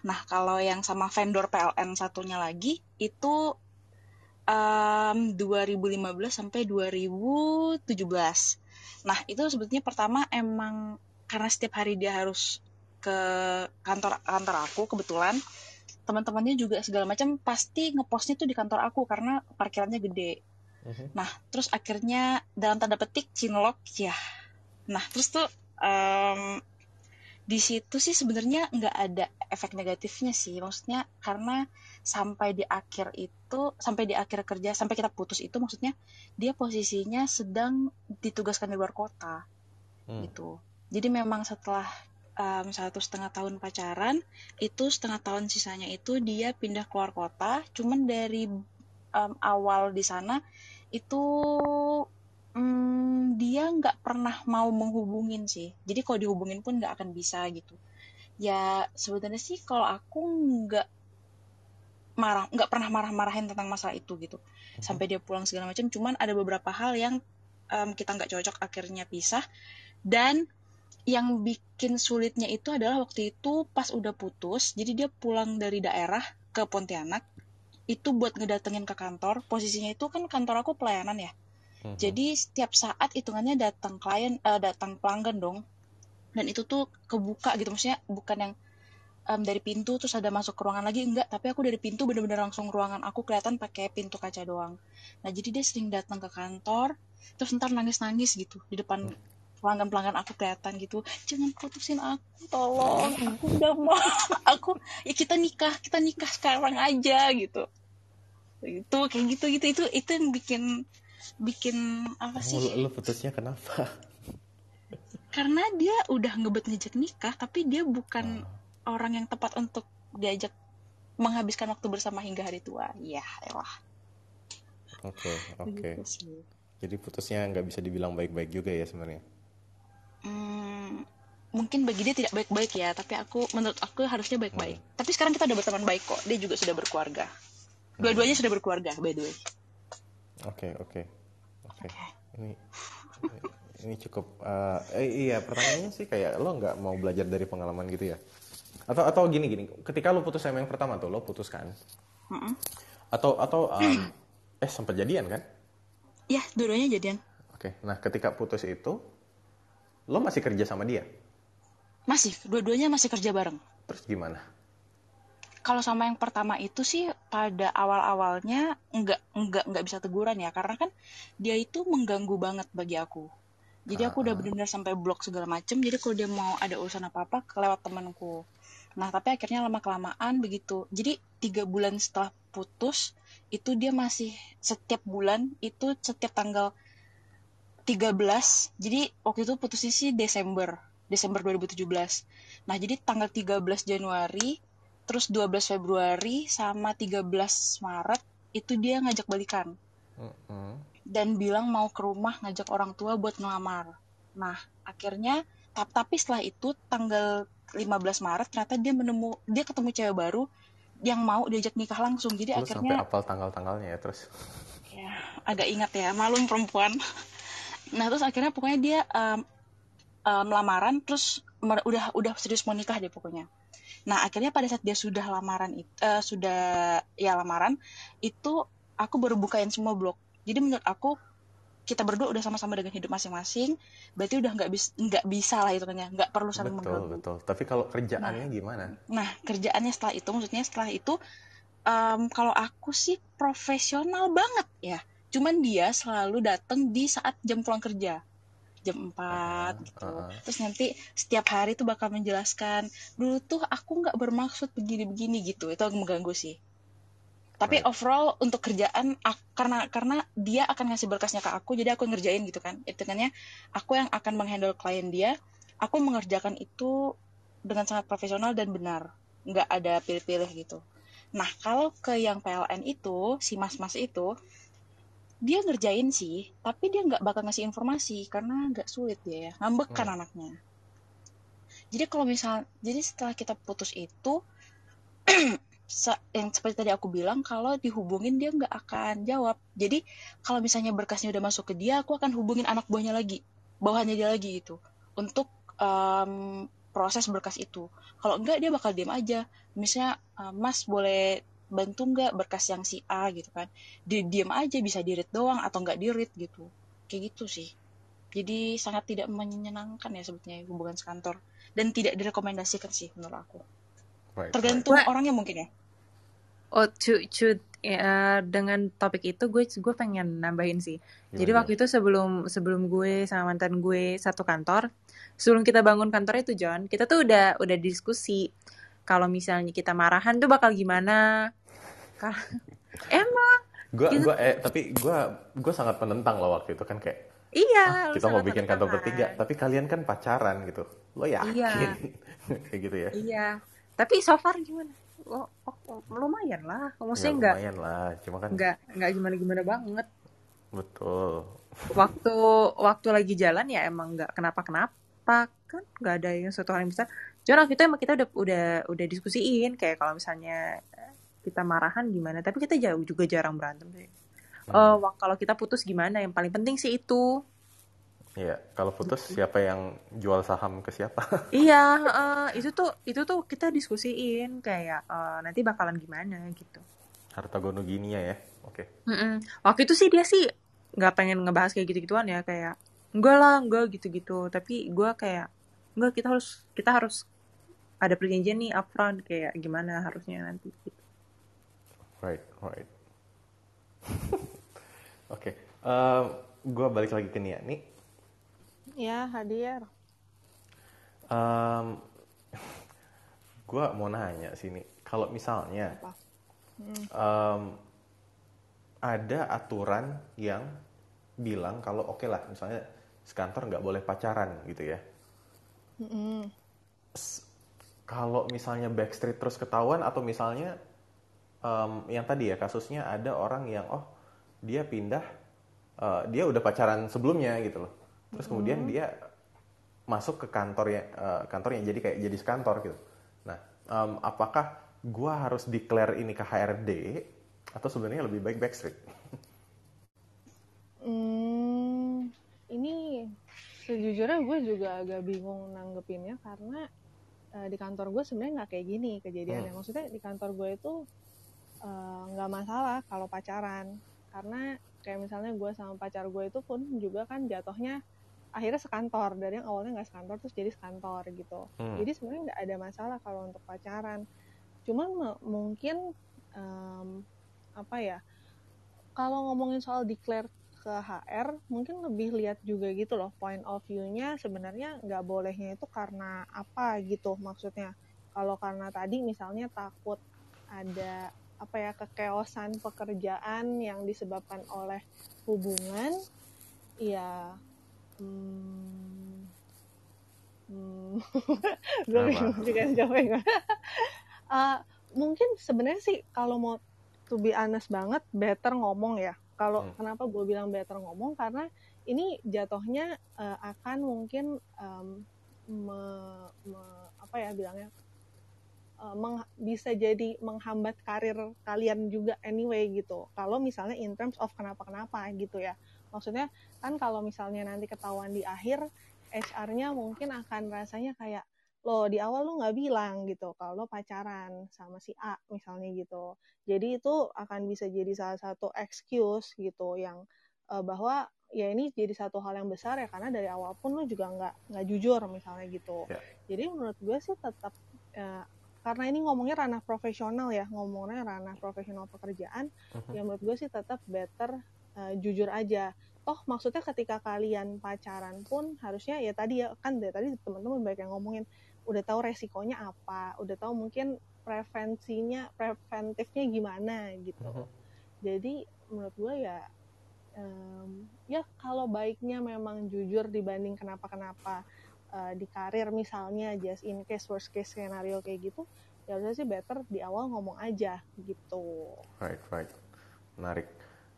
Nah, kalau yang sama vendor PLN satunya lagi itu um, 2015 sampai 2017. Nah, itu sebetulnya pertama emang karena setiap hari dia harus ke kantor kantor aku kebetulan teman-temannya juga segala macam pasti ngepostnya tuh di kantor aku karena parkirannya gede. Mm-hmm. Nah, terus akhirnya dalam tanda petik cinlok ya. Nah, terus tuh um, di situ sih sebenarnya nggak ada efek negatifnya sih. Maksudnya karena sampai di akhir itu, sampai di akhir kerja, sampai kita putus itu maksudnya dia posisinya sedang ditugaskan di luar kota. Hmm. Gitu. Jadi memang setelah um, satu setengah tahun pacaran itu setengah tahun sisanya itu dia pindah keluar kota cuman dari um, awal di sana itu hmm, dia nggak pernah mau menghubungin sih. Jadi kalau dihubungin pun nggak akan bisa gitu. Ya sebenarnya sih kalau aku nggak marah nggak pernah marah-marahin tentang masalah itu gitu. Hmm. sampai dia pulang segala macam cuman ada beberapa hal yang um, kita nggak cocok akhirnya pisah. Dan yang bikin sulitnya itu adalah waktu itu pas udah putus jadi dia pulang dari daerah ke Pontianak itu buat ngedatengin ke kantor. Posisinya itu kan kantor aku pelayanan ya. Uh-huh. jadi setiap saat hitungannya datang klien uh, datang pelanggan dong. Dan itu tuh kebuka gitu maksudnya bukan yang um, dari pintu terus ada masuk ke ruangan lagi enggak. Tapi aku dari pintu bener-bener langsung ruangan aku kelihatan pakai pintu kaca doang. Nah jadi dia sering datang ke kantor terus ntar nangis-nangis gitu di depan hmm pelanggan-pelanggan aku kelihatan gitu jangan putusin aku tolong aku udah mau. Aku ya kita nikah kita nikah sekarang aja gitu. Itu kayak gitu gitu. Itu itu yang bikin bikin apa sih? lu, lu putusnya kenapa? Karena dia udah ngebet ngejek nikah tapi dia bukan oh. orang yang tepat untuk diajak menghabiskan waktu bersama hingga hari tua. Ya elah. Oke okay, oke. Okay. gitu Jadi putusnya nggak bisa dibilang baik-baik juga ya sebenarnya. Hmm, mungkin bagi dia tidak baik-baik ya, tapi aku menurut aku harusnya baik-baik. Hmm. Tapi sekarang kita udah berteman baik kok. Dia juga sudah berkeluarga. Dua-duanya hmm. sudah berkeluarga, by the way. Oke, oke. Oke. Ini ini cukup uh, eh, iya pertanyaannya sih kayak lo nggak mau belajar dari pengalaman gitu ya atau atau gini gini ketika lo putus sama yang pertama tuh lo putus kan mm -mm. atau atau um, eh sempat jadian kan Iya, dua-duanya jadian. Oke, nah ketika putus itu, lo masih kerja sama dia? Masih, dua-duanya masih kerja bareng. Terus gimana? Kalau sama yang pertama itu sih pada awal-awalnya nggak nggak nggak bisa teguran ya, karena kan dia itu mengganggu banget bagi aku. Jadi aku udah ah. benar-benar sampai blok segala macem. Jadi kalau dia mau ada urusan apa-apa, kelewat temanku. Nah tapi akhirnya lama kelamaan begitu. Jadi tiga bulan setelah putus, itu dia masih setiap bulan itu setiap tanggal 13 jadi waktu itu putusnya sih Desember Desember 2017 nah jadi tanggal 13 Januari terus 12 Februari sama 13 Maret itu dia ngajak balikan. Dan bilang mau ke rumah ngajak orang tua buat ngelamar. Nah akhirnya tapi setelah itu tanggal 15 Maret ternyata dia menemu dia ketemu cewek baru yang mau diajak nikah langsung. Jadi Lu akhirnya sampai apal tanggal-tanggalnya ya terus. Ya agak ingat ya malum perempuan nah terus akhirnya pokoknya dia um, um, lamaran terus udah udah serius mau nikah deh pokoknya nah akhirnya pada saat dia sudah lamaran itu uh, sudah ya lamaran itu aku baru bukain semua blog jadi menurut aku kita berdua udah sama-sama dengan hidup masing-masing, berarti udah nggak bisa nggak bisa lah itu nggak perlu saling betul, mengganggu. Betul, Tapi kalau kerjaannya nah, gimana? Nah, kerjaannya setelah itu, maksudnya setelah itu, um, kalau aku sih profesional banget ya. Cuman dia selalu datang di saat jam pulang kerja jam 4 uh, gitu. Uh, Terus nanti setiap hari tuh bakal menjelaskan, dulu tuh aku nggak bermaksud begini-begini gitu. Itu mengganggu sih tapi right. overall untuk kerjaan karena karena dia akan ngasih berkasnya ke aku jadi aku ngerjain gitu kan itu kan aku yang akan menghandle klien dia aku mengerjakan itu dengan sangat profesional dan benar nggak ada pilih-pilih gitu nah kalau ke yang PLN itu si mas-mas itu dia ngerjain sih tapi dia nggak bakal ngasih informasi karena nggak sulit dia ya ngambek kan hmm. anaknya. Jadi kalau misal jadi setelah kita putus itu yang seperti tadi aku bilang kalau dihubungin dia nggak akan jawab. Jadi kalau misalnya berkasnya udah masuk ke dia aku akan hubungin anak buahnya lagi bawahannya dia lagi itu untuk um, proses berkas itu. Kalau enggak dia bakal diam aja. Misalnya uh, mas boleh bantu nggak berkas yang si A gitu kan dia diam aja bisa dirit doang atau nggak dirit gitu kayak gitu sih jadi sangat tidak menyenangkan ya sebetulnya hubungan sekantor dan tidak direkomendasikan sih menurut aku Right, Tergantung right. orangnya mungkin ya. Oh, cu, cu, ya, dengan topik itu gue gue pengen nambahin sih. Gimana? Jadi waktu itu sebelum sebelum gue sama mantan gue satu kantor, sebelum kita bangun kantor itu John, kita tuh udah udah diskusi kalau misalnya kita marahan tuh bakal gimana. Emang. Gue gitu. gue eh tapi gue gue sangat penentang loh waktu itu kan kayak Iya. Ah, kita mau bikin kantor bertiga, tapi kalian kan pacaran gitu. Lo yakin? Iya. kayak gitu ya. Iya tapi so far gimana oh, oh, oh lumayan lah maksudnya ya, enggak lumayan lah cuma kan enggak enggak gimana gimana banget betul waktu waktu lagi jalan ya emang enggak kenapa kenapa kan enggak ada yang suatu hal yang besar cuma waktu itu emang kita udah udah udah diskusiin kayak kalau misalnya kita marahan gimana tapi kita jauh juga jarang berantem sih hmm. uh, kalau kita putus gimana yang paling penting sih itu Iya, kalau putus siapa yang jual saham ke siapa? iya, uh, itu tuh itu tuh kita diskusiin kayak uh, nanti bakalan gimana gitu. Harta gono gini ya, oke. Okay. Mm -mm. Waktu itu sih dia sih nggak pengen ngebahas kayak gitu-gituan ya kayak enggak lah enggak gitu-gitu tapi gue kayak enggak kita harus kita harus ada perjanjian nih upfront kayak gimana harusnya nanti gitu. Right, right. oke, okay. uh, gue balik lagi ke Nia nih Ya, hadir. Um, gue mau nanya sini, kalau misalnya hmm. um, ada aturan yang bilang kalau oke okay lah, misalnya sekantor nggak boleh pacaran gitu ya. Hmm. Kalau misalnya backstreet terus ketahuan atau misalnya um, yang tadi ya kasusnya ada orang yang oh dia pindah uh, dia udah pacaran sebelumnya gitu loh. Terus kemudian hmm. dia masuk ke kantornya uh, kantornya jadi kayak jadi sekantor gitu. Nah um, apakah gue harus declare ini ke HRD atau sebenarnya lebih baik backstreet? Hmm, ini sejujurnya gue juga agak bingung nanggepinnya karena uh, di kantor gue sebenarnya nggak kayak gini kejadiannya. Hmm. maksudnya di kantor gue itu eh, nggak uh, masalah kalau pacaran. Karena kayak misalnya gue sama pacar gue itu pun juga kan jatuhnya akhirnya sekantor. Dari yang awalnya nggak sekantor terus jadi sekantor gitu. Hmm. jadi sebenarnya nggak ada masalah kalau untuk pacaran. Cuman mungkin um, apa ya kalau ngomongin soal declare ke HR mungkin lebih lihat juga gitu loh point of view-nya sebenarnya nggak bolehnya itu karena apa gitu maksudnya. Kalau karena tadi misalnya takut ada apa ya kekeosan pekerjaan yang disebabkan oleh hubungan ya hmm, hmm, gue bingung juga jawabnya uh, mungkin sebenarnya sih kalau mau to be honest banget better ngomong ya kalau hmm. kenapa gue bilang better ngomong karena ini jatuhnya uh, akan mungkin um, me, me, apa ya bilangnya uh, meng, bisa jadi menghambat karir kalian juga anyway gitu. Kalau misalnya in terms of kenapa-kenapa gitu ya. Maksudnya kan kalau misalnya nanti ketahuan di akhir HR-nya mungkin akan rasanya kayak lo di awal lo nggak bilang gitu kalau pacaran sama si A misalnya gitu jadi itu akan bisa jadi salah satu excuse gitu yang uh, bahwa ya ini jadi satu hal yang besar ya karena dari awal pun lo juga nggak nggak jujur misalnya gitu yeah. jadi menurut gue sih tetap uh, karena ini ngomongnya ranah profesional ya ngomongnya ranah profesional pekerjaan uh-huh. ya menurut gue sih tetap better uh, jujur aja toh maksudnya ketika kalian pacaran pun harusnya ya tadi ya kan dari tadi teman-teman banyak yang ngomongin udah tahu resikonya apa udah tahu mungkin prevensinya preventifnya gimana gitu. Uh-huh. jadi menurut gue ya um, ya kalau baiknya memang jujur dibanding kenapa kenapa uh, di karir misalnya just in case worst case scenario kayak gitu ya harusnya sih better di awal ngomong aja gitu. Right right. Menarik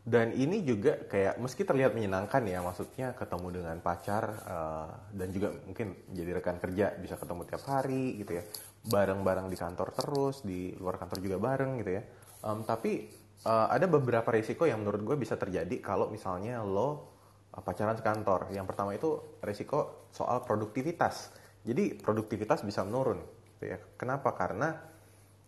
dan ini juga kayak meski terlihat menyenangkan ya maksudnya ketemu dengan pacar uh, dan juga mungkin jadi rekan kerja bisa ketemu tiap hari gitu ya. Bareng-bareng di kantor terus di luar kantor juga bareng gitu ya. Um, tapi uh, ada beberapa risiko yang menurut gue bisa terjadi kalau misalnya lo uh, pacaran sekantor. Yang pertama itu risiko soal produktivitas. Jadi produktivitas bisa menurun gitu ya. Kenapa? Karena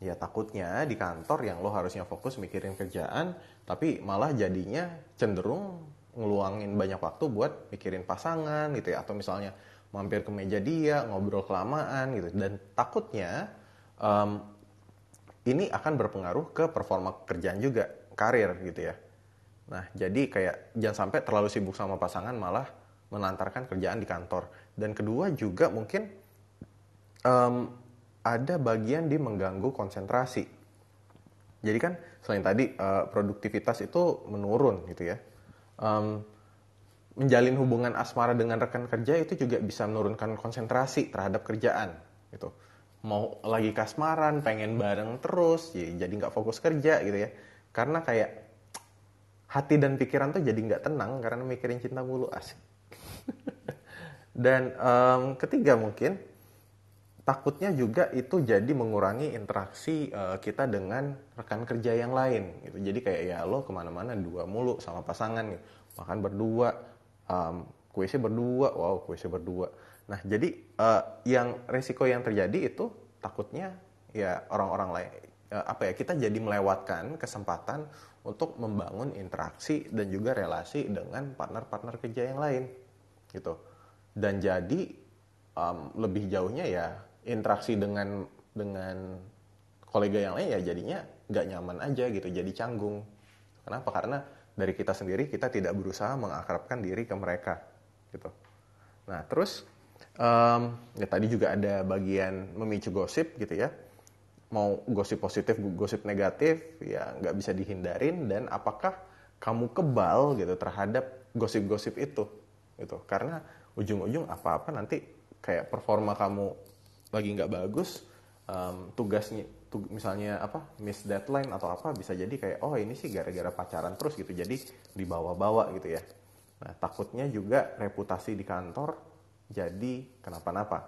ya takutnya di kantor yang lo harusnya fokus mikirin kerjaan tapi malah jadinya cenderung ngeluangin banyak waktu buat mikirin pasangan gitu ya. Atau misalnya mampir ke meja dia ngobrol kelamaan gitu. Dan takutnya um, ini akan berpengaruh ke performa kerjaan juga karir gitu ya. Nah jadi kayak jangan sampai terlalu sibuk sama pasangan malah menantarkan kerjaan di kantor. Dan kedua juga mungkin um, ada bagian di mengganggu konsentrasi jadi kan selain tadi uh, produktivitas itu menurun gitu ya. Um, menjalin hubungan asmara dengan rekan kerja itu juga bisa menurunkan konsentrasi terhadap kerjaan gitu. Mau lagi kasmaran, pengen bareng terus, ya, jadi nggak fokus kerja gitu ya. Karena kayak hati dan pikiran tuh jadi nggak tenang karena mikirin cinta mulu asik. dan um, ketiga mungkin takutnya juga itu jadi mengurangi interaksi uh, kita dengan rekan kerja yang lain gitu. Jadi kayak ya lo ke mana-mana dua mulu sama pasangan gitu. makan berdua um, kuisnya berdua. Wow kuisnya berdua. Nah jadi uh, yang resiko yang terjadi itu takutnya ya orang-orang lain uh, apa ya kita jadi melewatkan kesempatan untuk membangun interaksi dan juga relasi dengan partner-partner kerja yang lain gitu. Dan jadi um, lebih jauhnya ya interaksi dengan dengan kolega yang lain ya jadinya nggak nyaman aja gitu jadi canggung. Kenapa? Karena dari kita sendiri kita tidak berusaha mengakrabkan diri ke mereka gitu. Nah terus um, ya tadi juga ada bagian memicu gosip gitu ya. Mau gosip positif gosip negatif ya nggak bisa dihindarin dan apakah kamu kebal gitu terhadap gosip-gosip itu gitu. Karena ujung-ujung apa-apa nanti kayak performa kamu lagi nggak bagus um, tugasnya tug, misalnya apa miss deadline atau apa bisa jadi kayak oh ini sih gara-gara pacaran terus gitu jadi dibawa-bawa gitu ya Nah, takutnya juga reputasi di kantor jadi kenapa-napa.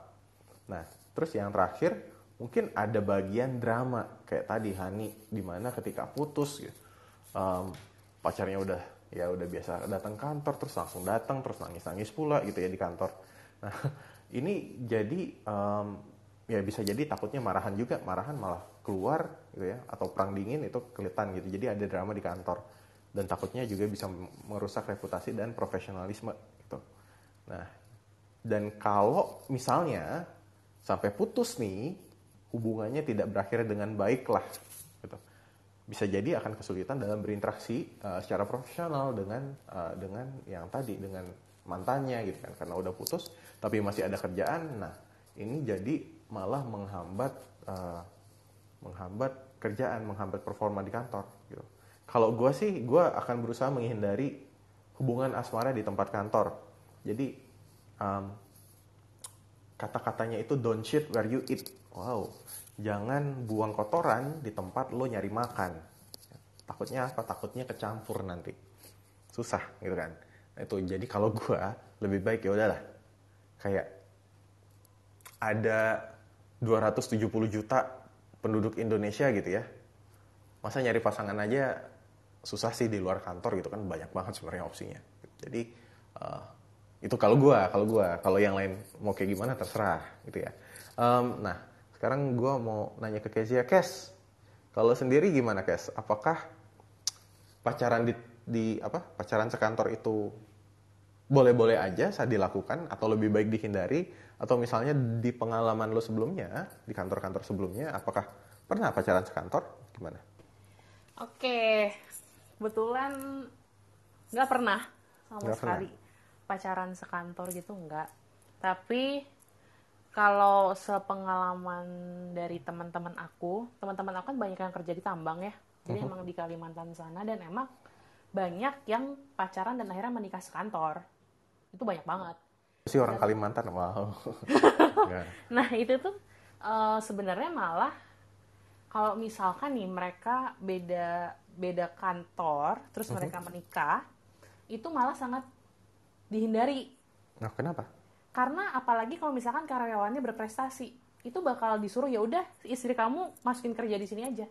Nah, terus yang terakhir mungkin ada bagian drama kayak tadi Hani di mana ketika putus gitu, um, pacarnya udah ya udah biasa datang kantor terus langsung datang terus nangis-nangis pula gitu ya di kantor. Nah, ini jadi um, ya bisa jadi takutnya marahan juga, marahan malah keluar gitu ya atau perang dingin itu kelihatan gitu. Jadi ada drama di kantor dan takutnya juga bisa merusak reputasi dan profesionalisme gitu. Nah, dan kalau misalnya sampai putus nih, hubungannya tidak berakhir dengan baik lah gitu. Bisa jadi akan kesulitan dalam berinteraksi uh, secara profesional dengan uh, dengan yang tadi dengan mantannya gitu kan karena udah putus tapi masih ada kerjaan. Nah, ini jadi malah menghambat uh, menghambat kerjaan, menghambat performa di kantor gitu. Kalau gue sih, gue akan berusaha menghindari hubungan asmara di tempat kantor. Jadi um, kata-katanya itu don't shit where you eat. Wow, jangan buang kotoran di tempat lo nyari makan. Takutnya apa? Takutnya kecampur nanti. Susah gitu kan. Nah, itu jadi kalau gue lebih baik ya udahlah. Kayak ada 270 juta penduduk Indonesia gitu ya. Masa nyari pasangan aja susah sih di luar kantor gitu kan banyak banget sebenarnya opsinya. Jadi uh, itu kalau gue, kalau gue, kalau yang lain mau kayak gimana terserah gitu ya. Um, nah sekarang gue mau nanya ke Kezia, Kes, kalau sendiri gimana Kes? Apakah pacaran di, di apa pacaran sekantor itu boleh-boleh aja saat dilakukan atau lebih baik dihindari atau misalnya di pengalaman lo sebelumnya di kantor-kantor sebelumnya apakah pernah pacaran sekantor gimana? Oke, kebetulan nggak pernah sama gak sekali pernah. pacaran sekantor gitu nggak tapi kalau sepengalaman dari teman-teman aku teman-teman aku kan banyak yang kerja di tambang ya jadi uh-huh. emang di Kalimantan sana dan emang banyak yang pacaran dan akhirnya menikah sekantor itu banyak banget si orang Kalimantan wow nah itu tuh uh, sebenarnya malah kalau misalkan nih mereka beda beda kantor, terus uh-huh. mereka menikah, itu malah sangat dihindari. Nah, kenapa? Karena apalagi kalau misalkan karyawannya berprestasi, itu bakal disuruh ya udah istri kamu masukin kerja di sini aja.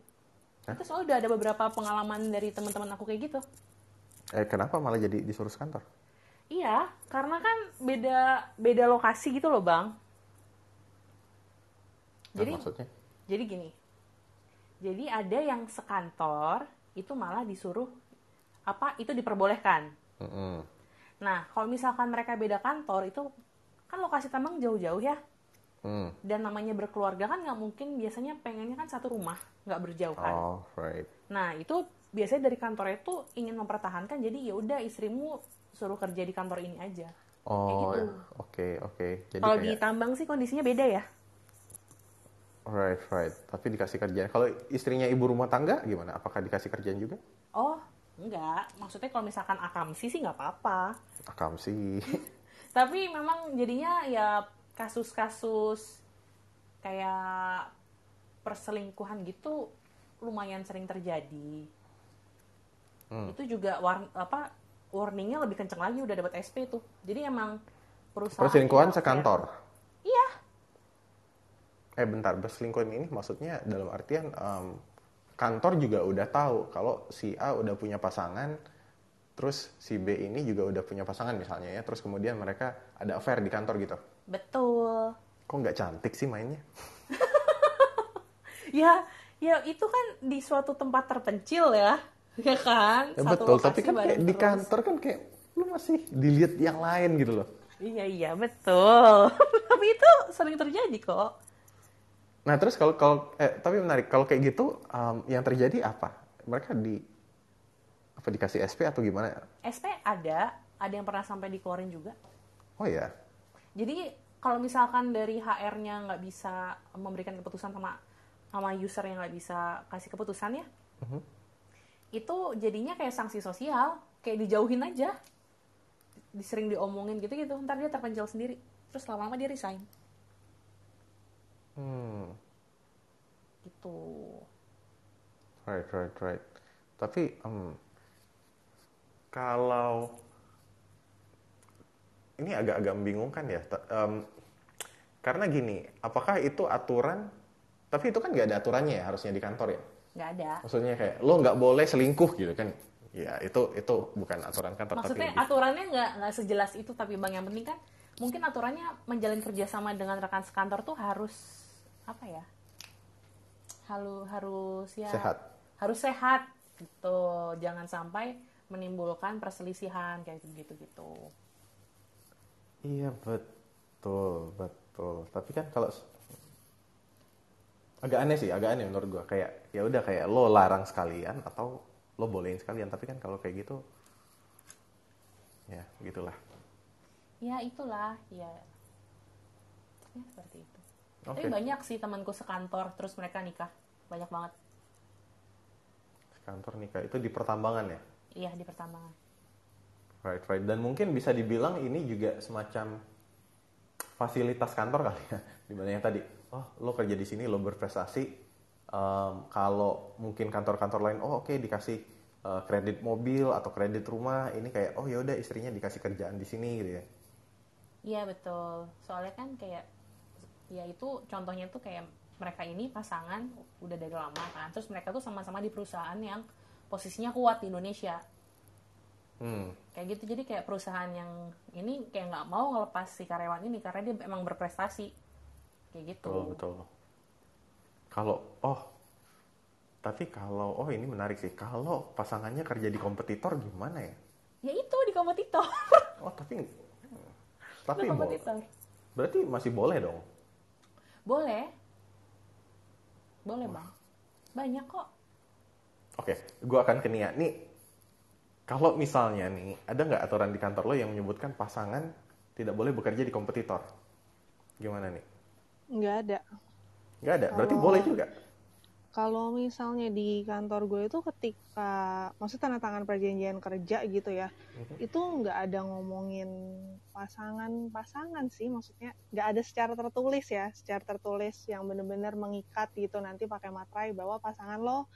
Hah? Itu soalnya udah ada beberapa pengalaman dari teman-teman aku kayak gitu. Eh, kenapa malah jadi disuruh kantor? Iya, karena kan beda beda lokasi gitu loh, Bang. Nah, jadi maksudnya? Jadi gini. Jadi ada yang sekantor, itu malah disuruh apa itu diperbolehkan. Mm-hmm. Nah kalau misalkan mereka beda kantor itu kan lokasi tambang jauh-jauh ya. Mm. Dan namanya berkeluarga kan nggak mungkin biasanya pengennya kan satu rumah nggak berjauhan. Oh, right. Nah itu biasanya dari kantor itu ingin mempertahankan jadi ya udah istrimu suruh kerja di kantor ini aja. Oh, oke gitu. oke. Okay, okay. Kalau kayak... di tambang sih kondisinya beda ya. Right, right. Tapi dikasih kerjaan. Kalau istrinya ibu rumah tangga gimana? Apakah dikasih kerjaan juga? Oh, enggak. Maksudnya kalau misalkan akamsi sih nggak apa-apa. Akamsi. Tapi memang jadinya ya kasus-kasus kayak perselingkuhan gitu lumayan sering terjadi. Hmm. Itu juga war apa warningnya lebih kenceng lagi udah dapat SP tuh. Jadi emang perusahaan perselingkuhan sekantor. Iya, eh bentar. Berselingkuh ini maksudnya dalam artian um, kantor juga udah tahu kalau si A udah punya pasangan terus si B ini juga udah punya pasangan misalnya ya terus kemudian mereka ada affair di kantor gitu. Betul. Kok nggak cantik sih mainnya? Ya ya itu kan di suatu tempat terpencil ya ya kan ya, betul tapi kan kayak di kantor kan kayak lu masih dilihat yang lain gitu loh iya iya betul tapi itu sering terjadi kok Nah terus kalau kalau eh, tapi menarik kalau kayak gitu um, yang terjadi apa? Mereka di apa dikasih SP atau gimana? SP ada, ada yang pernah sampai dikeluarin juga. Oh ya. Jadi kalau misalkan dari HR-nya nggak bisa memberikan keputusan sama sama user yang nggak bisa kasih keputusan ya, uh-huh. Itu jadinya kayak sanksi sosial, kayak dijauhin aja, disering diomongin gitu-gitu, ntar dia terpencil sendiri, terus lama-lama dia resign. Hmm. Gitu. Right, right, right. Tapi um, kalau ini agak-agak membingungkan ya. Um, karena gini, apakah itu aturan? Tapi itu kan nggak ada aturannya ya harusnya di kantor ya? Nggak ada. Maksudnya kayak lo nggak boleh selingkuh gitu kan? Ya itu itu bukan aturan kantor. Maksudnya tapi aturannya nggak nggak sejelas itu tapi bang yang penting kan mungkin aturannya menjalin kerjasama dengan rekan sekantor tuh harus apa ya? Harus harus ya sehat. Harus sehat gitu. Jangan sampai menimbulkan perselisihan kayak gitu gitu. Iya betul betul. Tapi kan kalau agak aneh sih, agak aneh menurut gue. Kayak ya udah kayak lo larang sekalian atau lo bolehin sekalian. Tapi kan kalau kayak gitu, ya gitulah. Ya itulah, ya, ya seperti itu. Okay. Tapi banyak sih temanku sekantor, terus mereka nikah, banyak banget. Sekantor nikah itu di pertambangan ya? Iya di pertambangan. Right, right. Dan mungkin bisa dibilang ini juga semacam fasilitas kantor kali ya, di mana yang tadi, oh lo kerja di sini, lo berprestasi. Um, kalau mungkin kantor-kantor lain, oh oke okay, dikasih uh, kredit mobil atau kredit rumah, ini kayak oh ya udah istrinya dikasih kerjaan di sini gitu ya. Iya betul. Soalnya kan kayak ya itu contohnya tuh kayak mereka ini pasangan udah dari lama kan, terus mereka tuh sama-sama di perusahaan yang posisinya kuat di Indonesia hmm. kayak gitu jadi kayak perusahaan yang ini kayak nggak mau ngelepas si karyawan ini karena dia emang berprestasi kayak gitu. Betul betul. Kalau oh tapi kalau oh ini menarik sih. Kalau pasangannya kerja di kompetitor gimana ya? Ya itu di kompetitor. Oh tapi tapi kompetitor. berarti masih boleh dong? Boleh. Boleh bang. Banyak kok. Oke, okay, gue akan ke Nia. Nih, kalau misalnya nih, ada nggak aturan di kantor lo yang menyebutkan pasangan tidak boleh bekerja di kompetitor? Gimana nih? Nggak ada. Nggak ada, berarti kalau, boleh juga? Kalau misalnya di kantor gue itu ketika, maksud tanda tangan perjanjian kerja gitu ya, mm-hmm. itu nggak ada ngomongin pasangan-pasangan sih, maksudnya nggak ada secara tertulis ya, secara tertulis yang benar-benar mengikat gitu nanti pakai materai bahwa pasangan lo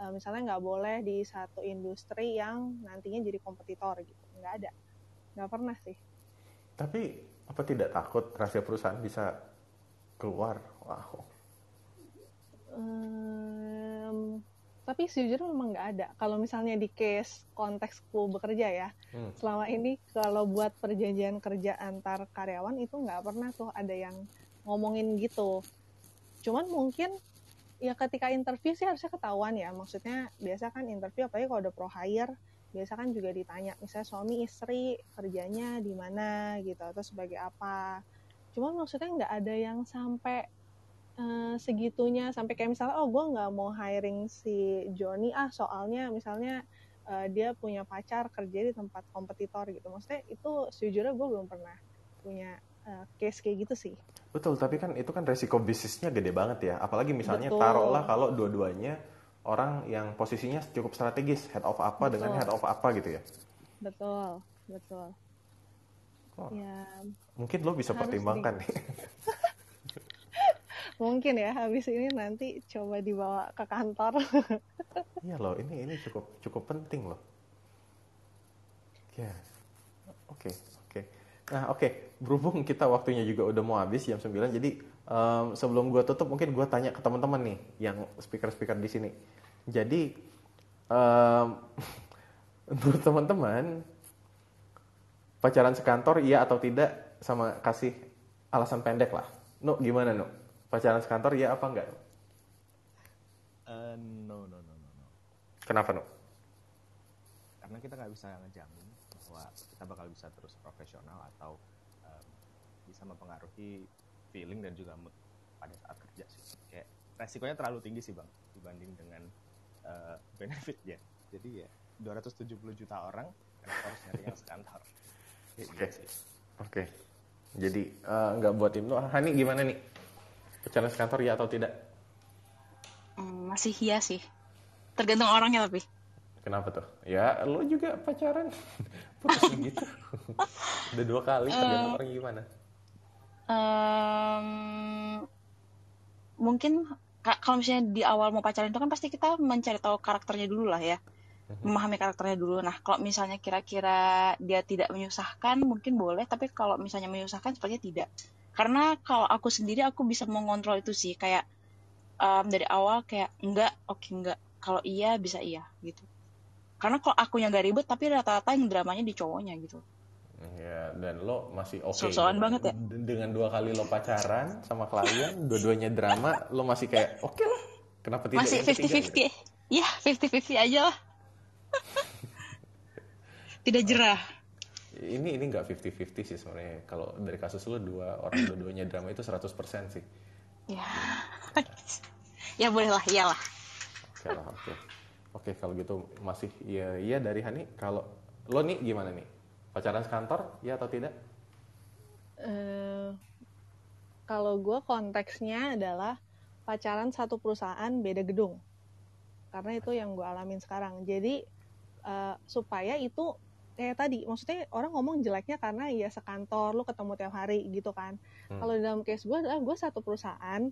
uh, misalnya nggak boleh di satu industri yang nantinya jadi kompetitor gitu nggak ada nggak pernah sih tapi apa tidak takut rahasia perusahaan bisa keluar? Wow. Um, tapi sejujurnya memang nggak ada. Kalau misalnya di case konteksku bekerja ya hmm. selama ini kalau buat perjanjian kerja antar karyawan itu nggak pernah tuh ada yang ngomongin gitu. Cuman mungkin ya ketika interview sih harusnya ketahuan ya. Maksudnya biasa kan interview apalagi kalau udah pro hire biasa kan juga ditanya misalnya suami istri kerjanya di mana? gitu atau sebagai apa cuman maksudnya nggak ada yang sampai uh, segitunya sampai kayak misalnya oh gue nggak mau hiring si Joni ah soalnya misalnya uh, dia punya pacar kerja di tempat kompetitor gitu maksudnya itu sejujurnya gue belum pernah punya uh, case kayak gitu sih. Betul, tapi kan itu kan resiko bisnisnya gede banget ya. Apalagi misalnya Betul. taruhlah kalau dua-duanya orang yang posisinya cukup strategis, head of apa betul. dengan head of apa gitu ya. Betul, betul. Oh, ya, mungkin lo bisa pertimbangkan nih. mungkin ya habis ini nanti coba dibawa ke kantor. iya loh, ini ini cukup cukup penting loh. Ya, oke. Okay. Nah oke, okay. berhubung kita waktunya juga udah mau habis jam 9, jadi um, sebelum gue tutup mungkin gue tanya ke teman-teman nih yang speaker-speaker di sini. Jadi um, untuk teman-teman pacaran sekantor iya atau tidak sama kasih alasan pendek lah. Nu gimana nu? Pacaran sekantor iya apa enggak? Uh, no no no no no. Kenapa nu? Karena kita nggak bisa ngejamin bahwa kita bakal bisa terus profesional atau um, bisa mempengaruhi feeling dan juga mood pada saat kerja sih kayak resikonya terlalu tinggi sih bang dibanding dengan uh, benefit ya jadi ya 270 juta orang kenapa harus nyari yang sekantor oke okay. okay. jadi uh, nggak buat tim lo Hani gimana nih pacaran sekantor ya atau tidak hmm, masih iya sih tergantung orangnya tapi Kenapa tuh? Ya, lo juga pacaran. Putus gitu. Udah dua kali, tergantung uh, orang gimana. Um, mungkin kalau misalnya di awal mau pacaran itu kan pasti kita mencari tahu karakternya dulu lah ya. Mhm. memahami karakternya dulu. Nah, kalau misalnya kira-kira dia tidak menyusahkan, mungkin boleh. Tapi kalau misalnya menyusahkan, sepertinya tidak. Karena kalau aku sendiri, aku bisa mengontrol itu sih. Kayak um, dari awal kayak enggak, oke okay, enggak. Kalau iya, bisa iya gitu. Karena kalau aku yang gak ribet, tapi rata-rata yang dramanya di cowoknya gitu. Ya, dan lo masih oke okay, so banget ya. Dengan dua kali lo pacaran sama klien, dua-duanya drama, lo masih kayak oke okay lah. Kenapa tidak? Masih fifty fifty, ya fifty fifty aja lah. Tidak jerah. Ini ini nggak fifty fifty sih sebenarnya. Kalau dari kasus lo dua orang dua-duanya drama itu 100% sih. Ya, ya boleh lah, iyalah. Oke lah, oke. Oke kalau gitu masih iya iya dari Hani. Kalau lo nih gimana nih? Pacaran sekantor, ya atau tidak? Uh, kalau gue konteksnya adalah pacaran satu perusahaan beda gedung. Karena itu yang gue alamin sekarang. Jadi uh, supaya itu kayak tadi, maksudnya orang ngomong jeleknya karena ya sekantor, lu ketemu tiap hari gitu kan. Hmm. Kalau dalam case gue adalah gue satu perusahaan,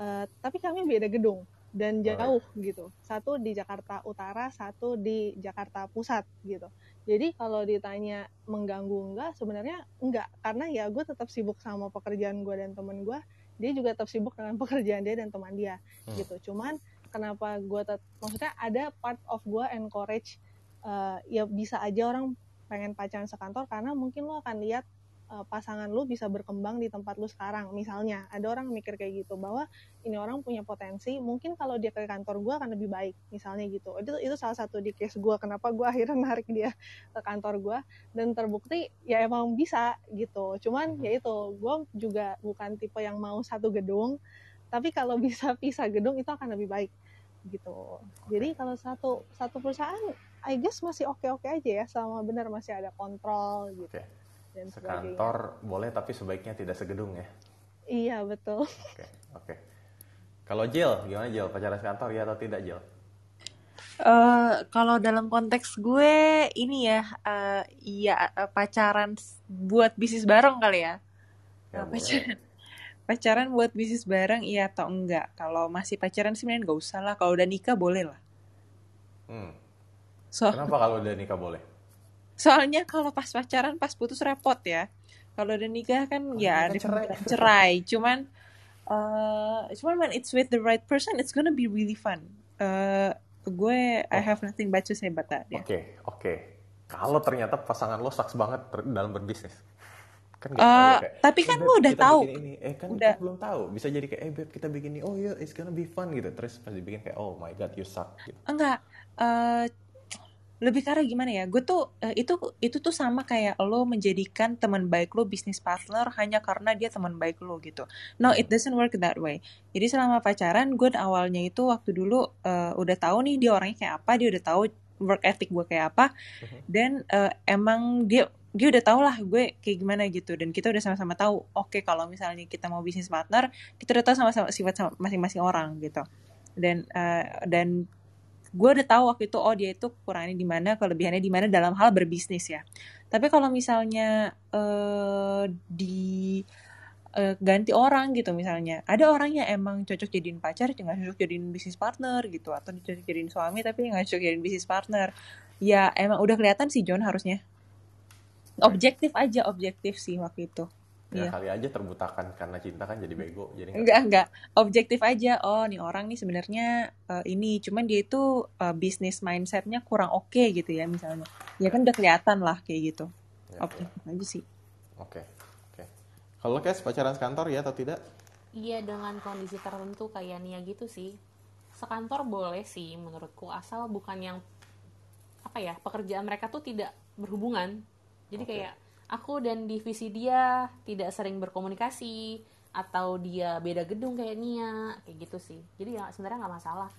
uh, tapi kami beda gedung dan jauh oh, gitu. Satu di Jakarta Utara, satu di Jakarta Pusat gitu. Jadi kalau ditanya mengganggu enggak, sebenarnya enggak karena ya gue tetap sibuk sama pekerjaan gue dan temen gue, dia juga tetap sibuk dengan pekerjaan dia dan teman dia hmm. gitu. Cuman kenapa gue tetap, maksudnya ada part of gue encourage uh, ya bisa aja orang pengen pacaran sekantor karena mungkin lo akan lihat uh, pasangan lu bisa berkembang di tempat lu sekarang. Misalnya, ada orang mikir kayak gitu bahwa ini orang punya potensi, mungkin kalau dia ke kantor gue akan lebih baik, misalnya gitu. Itu itu salah satu di case gue kenapa gue akhirnya narik dia ke kantor gue dan terbukti ya emang bisa gitu. Cuman ya itu, gue juga bukan tipe yang mau satu gedung, tapi kalau bisa pisah gedung itu akan lebih baik gitu. Jadi kalau satu satu perusahaan, I guess masih oke-oke aja ya, selama benar masih ada kontrol gitu. Okay dan sekantor boleh tapi sebaiknya tidak segedung ya iya betul oke okay, oke okay. kalau Jill gimana Jill pacaran sekantor ya atau tidak Jill Uh, kalau dalam konteks gue ini ya, uh, iya uh, pacaran buat bisnis bareng kali ya. ya pacaran, pacaran buat bisnis bareng iya atau enggak? Kalau masih pacaran sih mending gak usah lah. Kalau udah nikah boleh lah. Hmm. So, Kenapa kalau udah nikah boleh? Soalnya kalau pas pacaran pas putus repot ya. Kalau udah nikah kan oh, ya ada cerai. cerai. Cuman uh, cuman when it's with the right person it's gonna be really fun. Uh, gue oh. I have nothing but to say about that. Oke, okay, oke. Okay. Kalau ternyata pasangan lo saks banget dalam berbisnis. Kan uh, tahu ya, kayak, tapi kan eh, lo udah tahu. Ini. Eh kan udah. belum tahu. Bisa jadi kayak eh beb kita bikin ini. Oh iya, yeah, it's gonna be fun gitu. Terus pas dibikin kayak oh my god you suck gitu. Enggak. Uh, lebih karena gimana ya gue tuh uh, itu itu tuh sama kayak lo menjadikan teman baik lo bisnis partner hanya karena dia teman baik lo gitu no it doesn't work that way jadi selama pacaran gue awalnya itu waktu dulu uh, udah tahu nih dia orangnya kayak apa dia udah tahu work ethic gue kayak apa uh-huh. dan uh, emang dia dia udah tau lah gue kayak gimana gitu. Dan kita udah sama-sama tahu oke okay, kalau misalnya kita mau bisnis partner kita udah tahu sama-sama sifat masing-masing orang gitu. Dan uh, dan gue udah tahu waktu itu oh dia itu kurangnya di mana kelebihannya di mana dalam hal berbisnis ya. Tapi kalau misalnya uh, di uh, ganti orang gitu misalnya ada orang yang emang cocok jadiin pacar nggak cocok jadiin bisnis partner gitu atau cocok jadiin suami tapi nggak cocok jadiin bisnis partner. Ya emang udah kelihatan sih John harusnya objektif aja objektif sih waktu itu ya iya. kali aja terbutakan karena cinta kan jadi bego jadi enggak enggak objektif aja oh nih orang nih sebenarnya uh, ini cuman dia itu uh, bisnis mindsetnya kurang oke okay, gitu ya misalnya ya kan udah kelihatan lah kayak gitu ya, objektif ya. aja sih oke okay. oke okay. kalau kes pacaran sekantor ya atau tidak iya dengan kondisi tertentu kayak Nia gitu sih sekantor boleh sih menurutku asal bukan yang apa ya pekerjaan mereka tuh tidak berhubungan jadi okay. kayak aku dan divisi dia tidak sering berkomunikasi atau dia beda gedung kayak Nia kayak gitu sih. Jadi ya sebenarnya nggak masalah.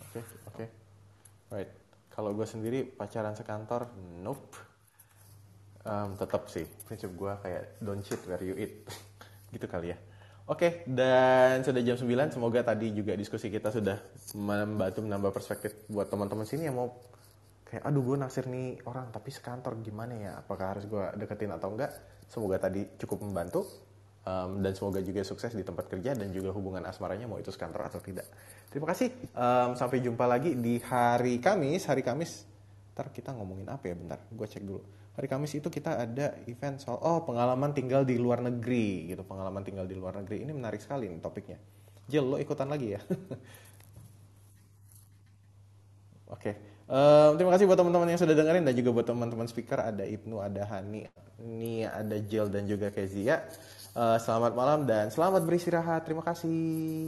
Oke okay, oke. Okay. right. Kalau gue sendiri pacaran sekantor nope. Um, tetap sih. Prinsip gue kayak don't cheat where you eat. Gitu kali ya. Oke, okay, dan sudah jam 9. Semoga tadi juga diskusi kita sudah membantu menambah perspektif buat teman-teman sini yang mau kayak aduh gue naksir nih orang tapi sekantor gimana ya apakah harus gue deketin atau enggak semoga tadi cukup membantu um, dan semoga juga sukses di tempat kerja dan juga hubungan asmaranya mau itu sekantor atau tidak. Terima kasih. Um, sampai jumpa lagi di hari Kamis. Hari Kamis. Ntar kita ngomongin apa ya? Bentar, gue cek dulu. Hari Kamis itu kita ada event soal oh pengalaman tinggal di luar negeri gitu. Pengalaman tinggal di luar negeri ini menarik sekali nih topiknya. Jil, lo ikutan lagi ya? Oke. Okay. Um, terima kasih buat teman-teman yang sudah dengerin dan juga buat teman-teman speaker ada Ibnu, ada Hani, ini ada Jill dan juga Kezia. Uh, selamat malam dan selamat beristirahat. Terima kasih.